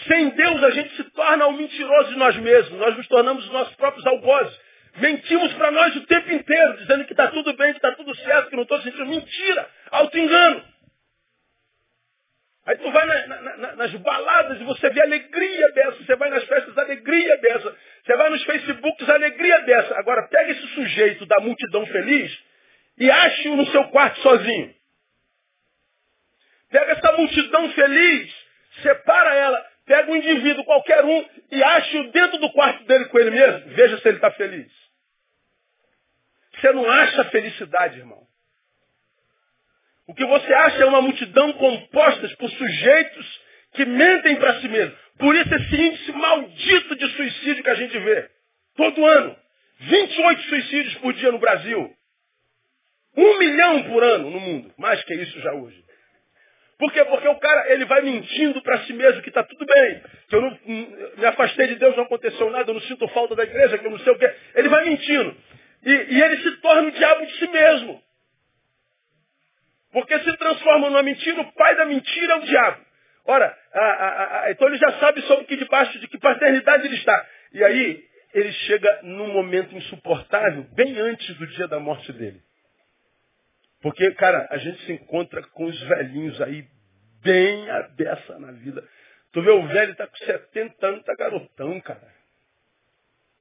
Sem Deus a gente se torna um mentiroso de nós mesmos. Nós nos tornamos os nossos próprios algozes. Mentimos para nós o tempo inteiro, dizendo que está tudo bem, que está tudo certo, que não estou sentindo. Mentira! Auto-engano. Aí tu vai na, na, na, nas baladas e você vê alegria dessa. Você vai nas festas, alegria dessa. Você vai nos Facebooks, alegria dessa. Agora pega esse sujeito da multidão feliz e ache-o no seu quarto sozinho. Pega essa multidão feliz, separa ela, pega um indivíduo, qualquer um, e ache-o dentro do quarto dele com ele mesmo. Veja se ele está feliz. Você não acha felicidade, irmão. O que você acha é uma multidão composta por sujeitos que mentem para si mesmos. Por isso esse índice maldito de suicídio que a gente vê. Todo ano. 28 suicídios por dia no Brasil. Um milhão por ano no mundo. Mais que isso já hoje. Por quê? Porque o cara, ele vai mentindo para si mesmo que está tudo bem, que eu não me afastei de Deus, não aconteceu nada, eu não sinto falta da igreja, que eu não sei o quê. Ele vai mentindo. E, e ele se torna o diabo de si mesmo. Porque se transforma numa mentira, o pai da mentira é o diabo. Ora, a, a, a, então ele já sabe sobre que debaixo de que paternidade ele está. E aí ele chega num momento insuportável, bem antes do dia da morte dele. Porque, cara, a gente se encontra com os velhinhos aí, bem a beça na vida. Tu vê o velho tá com 70 anos, tá garotão, cara.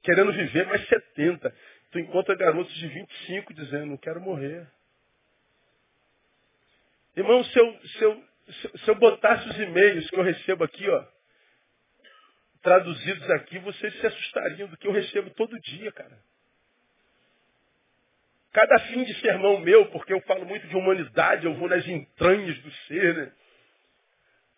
Querendo viver mais 70. Tu encontra garotos de 25 dizendo, não quero morrer. Irmão, se eu, se eu, se eu botasse os e-mails que eu recebo aqui, ó, traduzidos aqui, vocês se assustariam do que eu recebo todo dia, cara. Cada fim de sermão meu, porque eu falo muito de humanidade, eu vou nas entranhas do ser, né?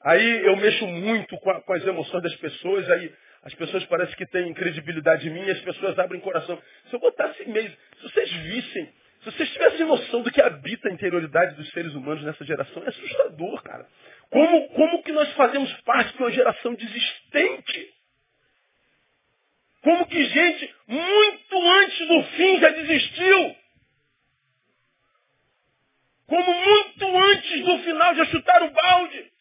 Aí eu mexo muito com, a, com as emoções das pessoas, aí as pessoas parecem que têm credibilidade em mim, as pessoas abrem coração. Se eu botasse e-mail, se vocês vissem se vocês tivessem noção do que habita a interioridade dos seres humanos nessa geração, é assustador, cara. Como, como que nós fazemos parte de uma geração desistente? Como que gente, muito antes do fim, já desistiu? Como muito antes do final já chutaram o balde?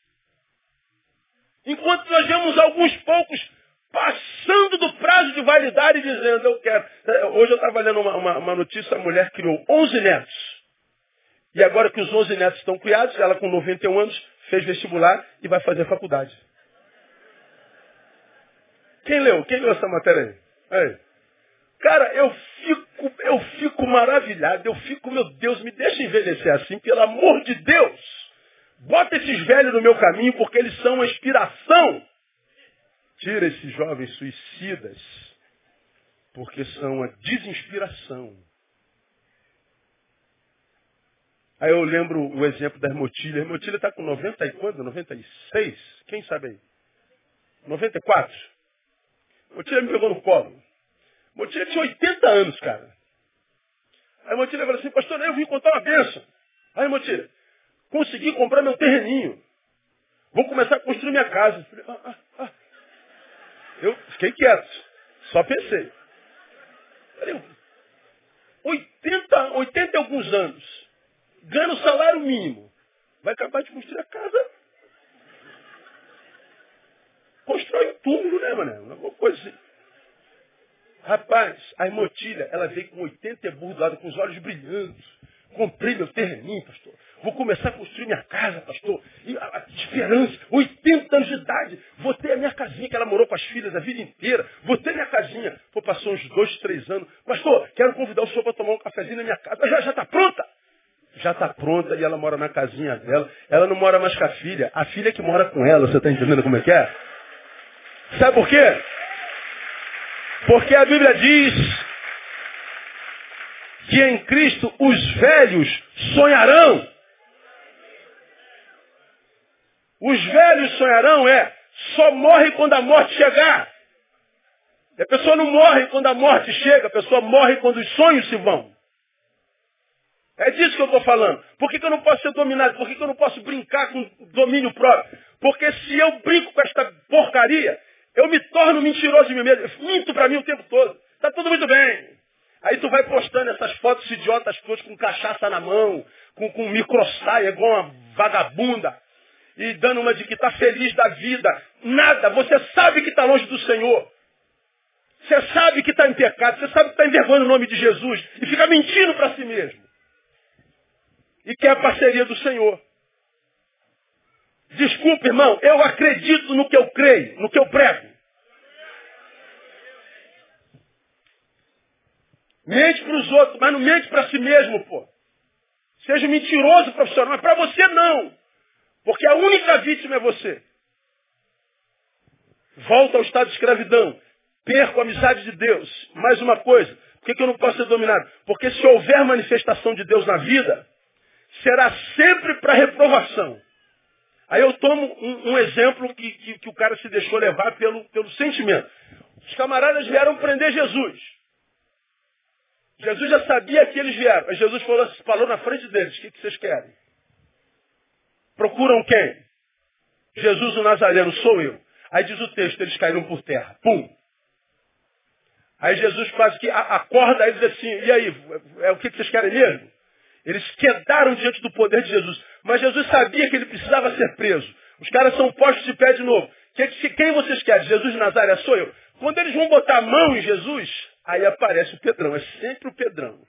Enquanto nós vemos alguns poucos passando do prazo de validade e dizendo, eu quero. É, hoje eu estava lendo uma, uma, uma, notícia, a mulher criou 11 netos. E agora que os 11 netos estão criados, ela com 91 anos fez vestibular e vai fazer faculdade. Quem leu? Quem leu essa matéria aí? aí. Cara, eu fico, eu fico maravilhado, eu fico, meu Deus, me deixa envelhecer assim, pelo amor de Deus. Bota esses velhos no meu caminho, porque eles são uma inspiração Tira esses jovens suicidas, porque são a desinspiração. Aí eu lembro o exemplo da Hermotília. A Hermotília está com 90 e quando? 96? Quem sabe aí? 94? A Hermotília me pegou no colo. A Hermotília tinha 80 anos, cara. Aí a Hermotília falou assim, pastor, eu vim contar uma bênção. Aí Hermotília, consegui comprar meu terreninho. Vou começar a construir minha casa. Falei, ah, ah, ah. Eu fiquei quieto. Só pensei. Falei, 80, 80 e alguns anos. Ganha o salário mínimo. Vai acabar de construir a casa. Constrói um túmulo, né, mano? Uma coisa assim. Rapaz, a irmotilha, ela veio com 80 e burro do lado, com os olhos brilhando. Comprei meu terreninho, pastor. Vou começar a construir minha casa, pastor. E a, a esperança, 80 anos de idade. Vou ter a minha casinha que ela morou com as filhas a vida inteira. Vou ter minha casinha. Pô, passou uns dois, três anos. Pastor, quero convidar o senhor para tomar um cafezinho na minha casa. Já está pronta? Já está pronta e ela mora na casinha dela. Ela não mora mais com a filha. A filha que mora com ela. Você está entendendo como é que é? Sabe por quê? Porque a Bíblia diz que em Cristo os velhos sonharão. Os velhos sonharão é só morre quando a morte chegar. a pessoa não morre quando a morte chega, a pessoa morre quando os sonhos se vão. É disso que eu estou falando. Por que, que, eu não posso ser dominado? Por que, que eu não posso brincar com domínio próprio? Porque se eu brinco com esta porcaria, eu me torno mentiroso de mim mesmo. Eu minto para mim o tempo todo. Está tudo muito bem. Aí tu vai postando essas fotos idiotas todas com cachaça na mão, com, com microsaia, igual uma vagabunda e dando uma de que está feliz da vida. Nada. Você sabe que está longe do Senhor. Você sabe que está em pecado. Você sabe que está envergonhando o nome de Jesus. E fica mentindo para si mesmo. E quer a parceria do Senhor. Desculpe, irmão. Eu acredito no que eu creio, no que eu prego. Mente para os outros, mas não mente para si mesmo, pô. Seja mentiroso profissional, mas para você não. Porque a única vítima é você. Volta ao estado de escravidão. Perco a amizade de Deus. Mais uma coisa. Por que, que eu não posso ser dominado? Porque se houver manifestação de Deus na vida, será sempre para reprovação. Aí eu tomo um, um exemplo que, que, que, o cara se deixou levar pelo, pelo sentimento. Os camaradas vieram prender Jesus. Jesus já sabia que eles vieram. Mas Jesus falou, falou na frente deles, o que, que vocês querem? Procuram quem? Jesus o Nazareno, sou eu. Aí diz o texto, eles caíram por terra. Pum. Aí Jesus quase que acorda eles assim, e aí, é o que vocês querem mesmo? Eles quedaram diante do poder de Jesus. Mas Jesus sabia que ele precisava ser preso. Os caras são postos de pé de novo. Quem vocês querem? Jesus de Nazaré sou eu. Quando eles vão botar a mão em Jesus, aí aparece o Pedrão. É sempre o Pedrão.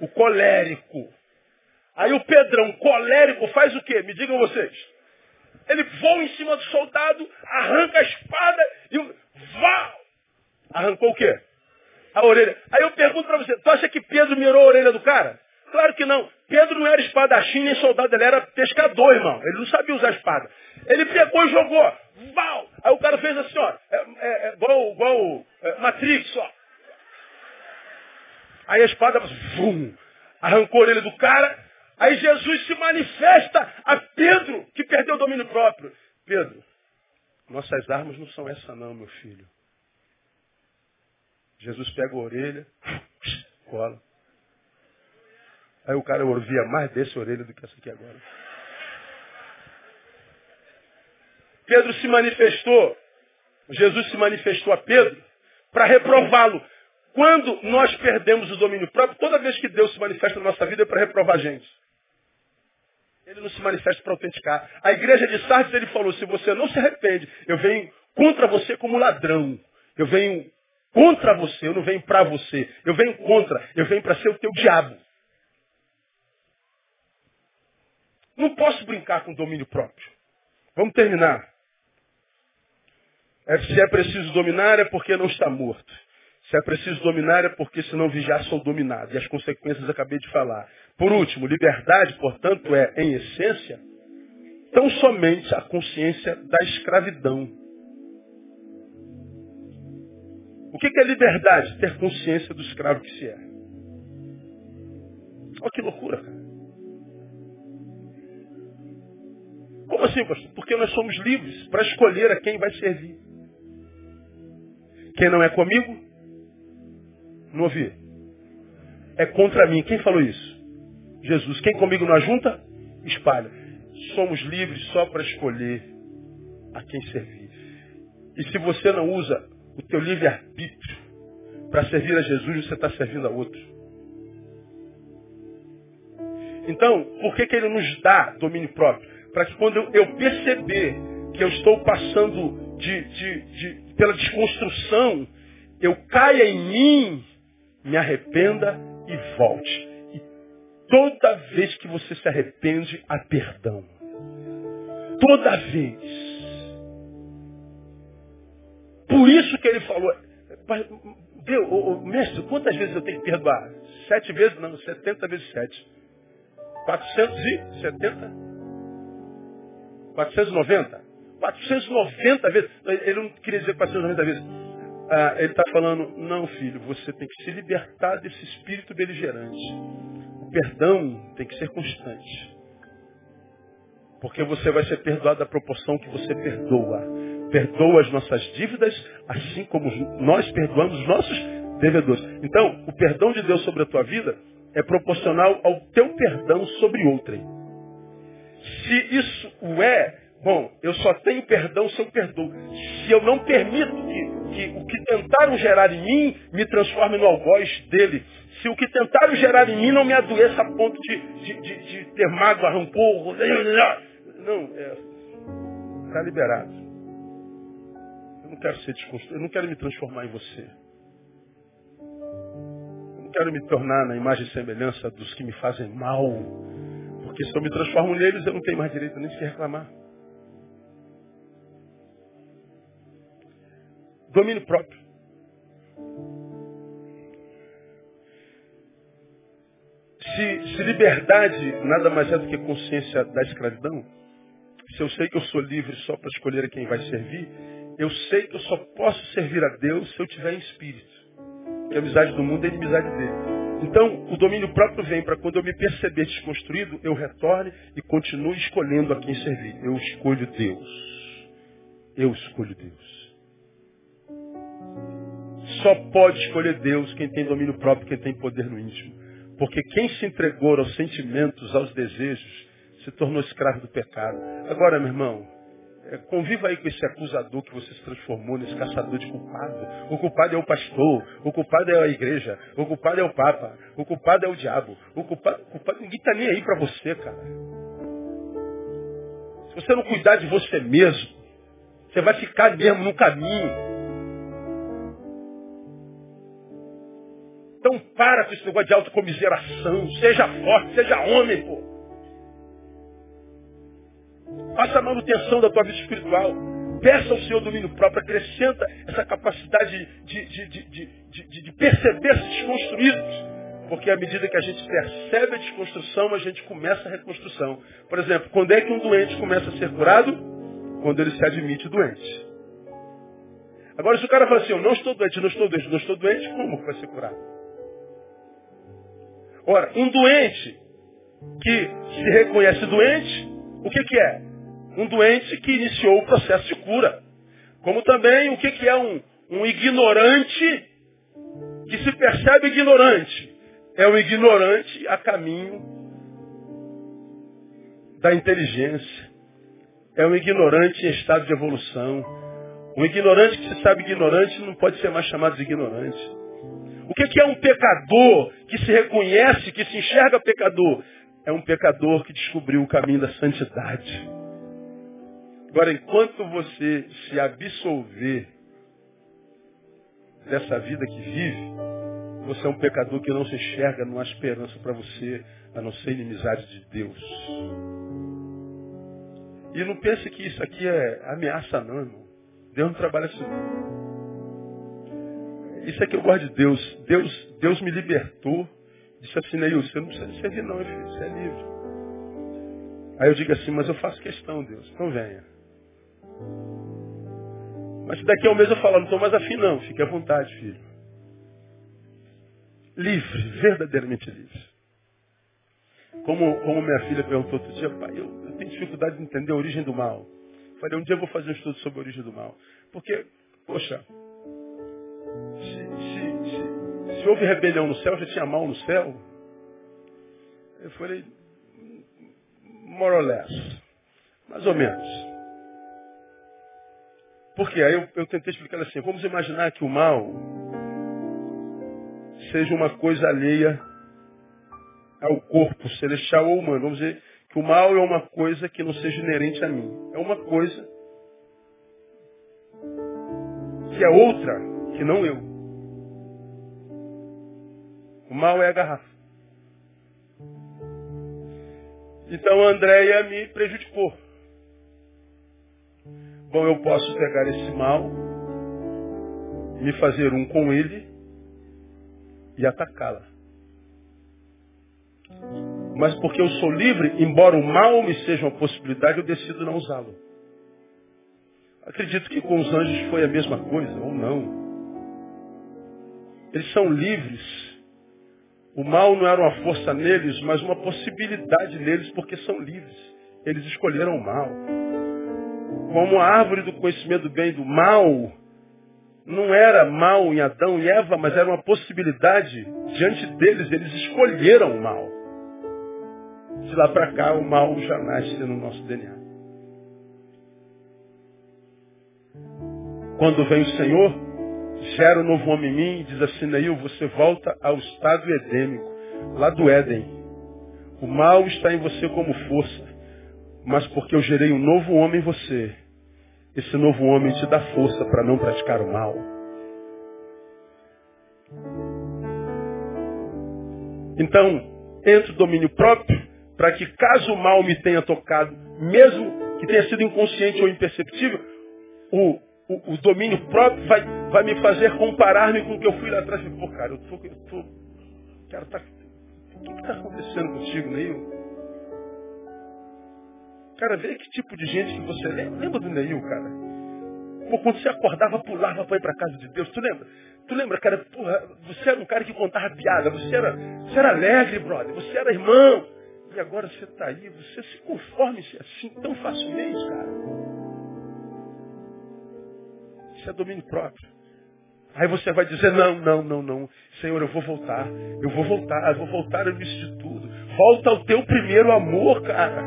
O colérico. Aí o Pedrão, colérico, faz o quê? Me digam vocês. Ele voa em cima do soldado, arranca a espada e o... Vá! Arrancou o quê? A orelha. Aí eu pergunto para você, tu acha que Pedro mirou a orelha do cara? Claro que não. Pedro não era espadachim nem soldado, ele era pescador, irmão. Ele não sabia usar espada. Ele pegou e jogou. Val! Aí o cara fez assim, ó. É, é, é igual, igual é, Matrix, ó. Aí a espada, vum, arrancou a orelha do cara, Aí Jesus se manifesta a Pedro, que perdeu o domínio próprio. Pedro, nossas armas não são essa não, meu filho. Jesus pega a orelha, cola. Aí o cara ouvia mais desse orelha do que essa aqui agora. Pedro se manifestou, Jesus se manifestou a Pedro para reprová-lo. Quando nós perdemos o domínio próprio, toda vez que Deus se manifesta na nossa vida é para reprovar a gente. Ele não se manifesta para autenticar. A igreja de Sardes, ele falou, se você não se arrepende, eu venho contra você como ladrão. Eu venho contra você, eu não venho para você. Eu venho contra, eu venho para ser o teu diabo. Não posso brincar com domínio próprio. Vamos terminar. É, se é preciso dominar, é porque não está morto. Se é preciso dominar, é porque se não vigiar, sou dominado. E as consequências acabei de falar. Por último, liberdade, portanto, é, em essência, tão somente a consciência da escravidão. O que é liberdade? Ter consciência do escravo que se é. Olha que loucura, cara. Como assim, pastor? Porque nós somos livres para escolher a quem vai servir. Quem não é comigo, não ouvi. É contra mim. Quem falou isso? Jesus. Quem comigo não ajunta, espalha. somos livres só para escolher a quem servir. E se você não usa o teu livre-arbítrio para servir a Jesus, você está servindo a outro. Então, por que, que ele nos dá domínio próprio? Para que quando eu perceber que eu estou passando de, de, de, pela desconstrução, eu caia em mim, me arrependa e volte. E toda vez que você se arrepende, há perdão. Toda vez. Por isso que ele falou, Deus, mestre, quantas vezes eu tenho que perdoar? Sete vezes? Não, setenta vezes sete. Quatrocentos e setenta? Quatrocentos e noventa? Quatrocentos e noventa vezes. Ele não queria dizer quatrocentos e noventa vezes. Ah, ele está falando, não filho, você tem que se libertar desse espírito beligerante. O perdão tem que ser constante. Porque você vai ser perdoado da proporção que você perdoa perdoa as nossas dívidas, assim como nós perdoamos os nossos devedores. Então, o perdão de Deus sobre a tua vida é proporcional ao teu perdão sobre outrem. Se isso o é, bom, eu só tenho perdão se eu perdoo. Se eu não permito que, que o que tentaram gerar em mim me transforme no algoz dele, se o que tentaram gerar em mim não me adoeça a ponto de, de, de, de ter mágoa, rancor, não, está é, liberado. Eu não quero ser desconstruído, eu não quero me transformar em você. Eu não quero me tornar na imagem e semelhança dos que me fazem mal. Porque se eu me transformo neles, eu não tenho mais direito nem de reclamar. Domínio próprio. Se, se, liberdade nada mais é do que consciência da escravidão, se eu sei que eu sou livre só para escolher a quem vai servir, eu sei que eu só posso servir a Deus se eu tiver em espírito. Que a amizade do mundo é a inimizade dele. Então, o domínio próprio vem para quando eu me perceber desconstruído, eu retorne e continue escolhendo a quem servir. Eu escolho Deus. Eu escolho Deus. Só pode escolher Deus quem tem domínio próprio, quem tem poder no íntimo. Porque quem se entregou aos sentimentos, aos desejos, se tornou escravo do pecado. Agora, meu irmão, é, conviva aí com esse acusador que você se transformou nesse caçador de culpado. O culpado é o pastor, o culpado é a igreja, o culpado é o papa, o culpado é o diabo. O culpado, o culpado ninguém está nem aí para você, cara. Se você não cuidar de você mesmo, você vai ficar mesmo no caminho. Então para com esse negócio de autocomiseração. Seja forte, seja homem, pô. Faça a manutenção da tua vida espiritual. Peça ao Senhor domínio próprio, acrescenta essa capacidade de, de, de, de, perceber-se desconstruídos. Porque à medida que a gente percebe a desconstrução, a gente começa a reconstrução. Por exemplo, quando é que um doente começa a ser curado? Quando ele se admite doente. Agora, se o cara fala assim, eu não estou doente, não estou doente, não estou doente, como vai ser curado? Ora, um doente que se reconhece doente, o que, que é? Um doente que iniciou o processo de cura. Como também o que, que é um, um ignorante que se percebe ignorante. É um ignorante a caminho da inteligência. É um ignorante em estado de evolução. Um ignorante que se sabe ignorante não pode ser mais chamado de ignorante. O que é um pecador que se reconhece, que se enxerga pecador? é um pecador que descobriu o caminho da santidade. Agora, enquanto você se absolver dessa vida que vive, você é um pecador que não se enxerga, não há esperança para você, a não ser inimizade de Deus. E não pense que isso aqui é ameaça, não, irmão. Deus não trabalha assim. Isso é que eu gosto de Deus. Deus, Deus me libertou Disse assim, Neil, você não precisa servir não, filho, você é livre. Aí eu digo assim, mas eu faço questão, Deus. Então venha. Mas daqui a um mês eu falo, não estou mais afim não, fique à vontade, filho. Livre, verdadeiramente livre. Como, como minha filha perguntou outro dia, pai, eu, eu tenho dificuldade de entender a origem do mal. falei, um dia eu vou fazer um estudo sobre a origem do mal. Porque, poxa, se houve rebelião no céu, já tinha mal no céu? Eu falei, more or less. Mais ou menos. Porque aí eu, eu tentei explicar assim, vamos imaginar que o mal seja uma coisa alheia ao corpo celestial ou humano. Vamos dizer que o mal é uma coisa que não seja inerente a mim. É uma coisa que é outra que não eu. O mal é a garrafa. Então a Andréia me prejudicou. Bom, eu posso pegar esse mal, me fazer um com ele e atacá-la. Mas porque eu sou livre, embora o mal me seja uma possibilidade, eu decido não usá-lo. Acredito que com os anjos foi a mesma coisa, ou não. Eles são livres o mal não era uma força neles, mas uma possibilidade neles, porque são livres. Eles escolheram o mal. Como a árvore do conhecimento do bem e do mal, não era mal em Adão e Eva, mas era uma possibilidade diante deles. Eles escolheram o mal. De lá para cá, o mal já nasce no nosso DNA. Quando vem o Senhor, gera um novo homem em mim e diz assim, Neil, você volta ao estado edêmico, lá do Éden. O mal está em você como força, mas porque eu gerei um novo homem em você, esse novo homem te dá força para não praticar o mal. Então, entre o domínio próprio, para que caso o mal me tenha tocado, mesmo que tenha sido inconsciente ou imperceptível, o o, o, domínio próprio vai, vai me fazer comparar-me com o que eu fui lá atrás. Pô, cara, eu tô, eu tô cara, tá, o que está acontecendo contigo, Neil? Cara, vê que tipo de gente que você lembra. Lembra do Neil, cara? Pô, quando você acordava, pulava para ir para casa de Deus. Tu lembra? Tu lembra, cara? Porra, você era um cara que contava piada. Você era, você era alegre, brother. Você era irmão. E agora você está aí. Você se conforme assim tão facilmente, cara. Isso é domínio próprio. Aí você vai dizer, não, não, não, não. Senhor, eu vou voltar. Eu vou voltar, eu vou voltar início de tudo. Volta ao teu primeiro amor, cara.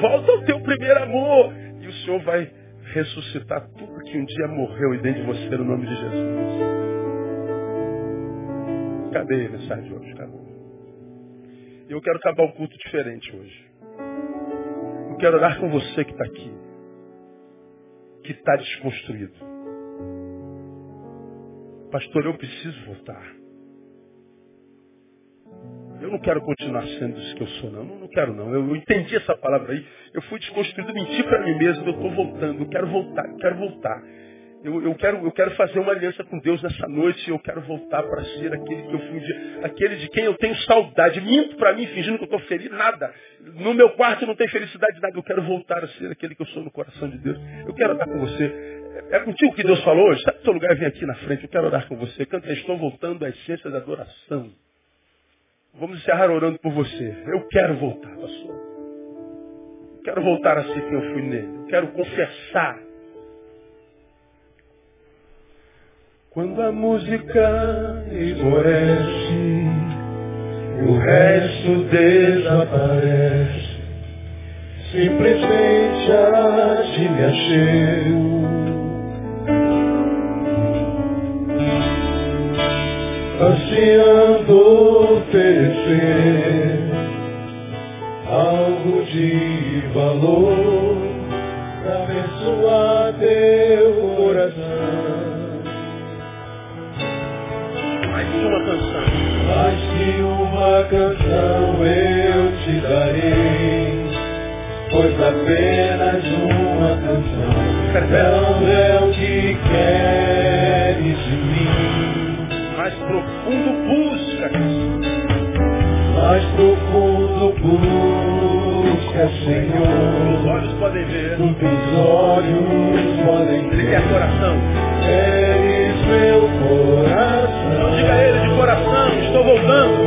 Volta ao teu primeiro amor. E o Senhor vai ressuscitar tudo que um dia morreu e dentro de você no nome de Jesus. Cadê a mensagem de hoje? Acabou. Eu quero acabar o culto diferente hoje. Eu quero orar com você que está aqui que está desconstruído. Pastor, eu preciso voltar. Eu não quero continuar sendo isso que eu sou, não. Não, quero, não. Eu, eu, entendi essa palavra aí. Eu fui desconstruído, menti para mim mesmo. Eu estou voltando. Eu quero voltar. Eu quero voltar. Eu, eu, quero, eu quero fazer uma aliança com Deus nessa noite. Eu quero voltar para ser aquele que eu fui, aquele de quem eu tenho saudade. Minto para mim, fingindo que eu estou feliz, nada. No meu quarto não tem felicidade, nada. Eu quero voltar a ser aquele que eu sou no coração de Deus. Eu quero estar com você. É, contigo que Deus falou hoje? Está no seu lugar, vem aqui na frente. Eu quero orar com você. Canta, estou voltando à essência da adoração. Vamos encerrar orando por você. Eu quero voltar, pastor. Eu quero voltar a ser quem eu fui nele. Eu quero confessar Quando a música esmorece e o resto desaparece, simplesmente a de me achei. Ansiando oferecer algo de valor para abençoar teu coração. uma canção. Mais que uma canção eu te darei, pois apenas uma canção não é o que queres de mim. Profundo busca, mais profundo busca, Senhor. Os olhos podem ver, os olhos podem ver. Ele quer coração. Eres meu coração. Então diga a ele de coração, estou voltando.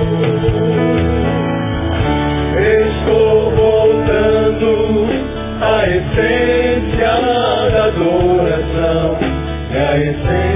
Estou voltando à essência da adoração. E a essência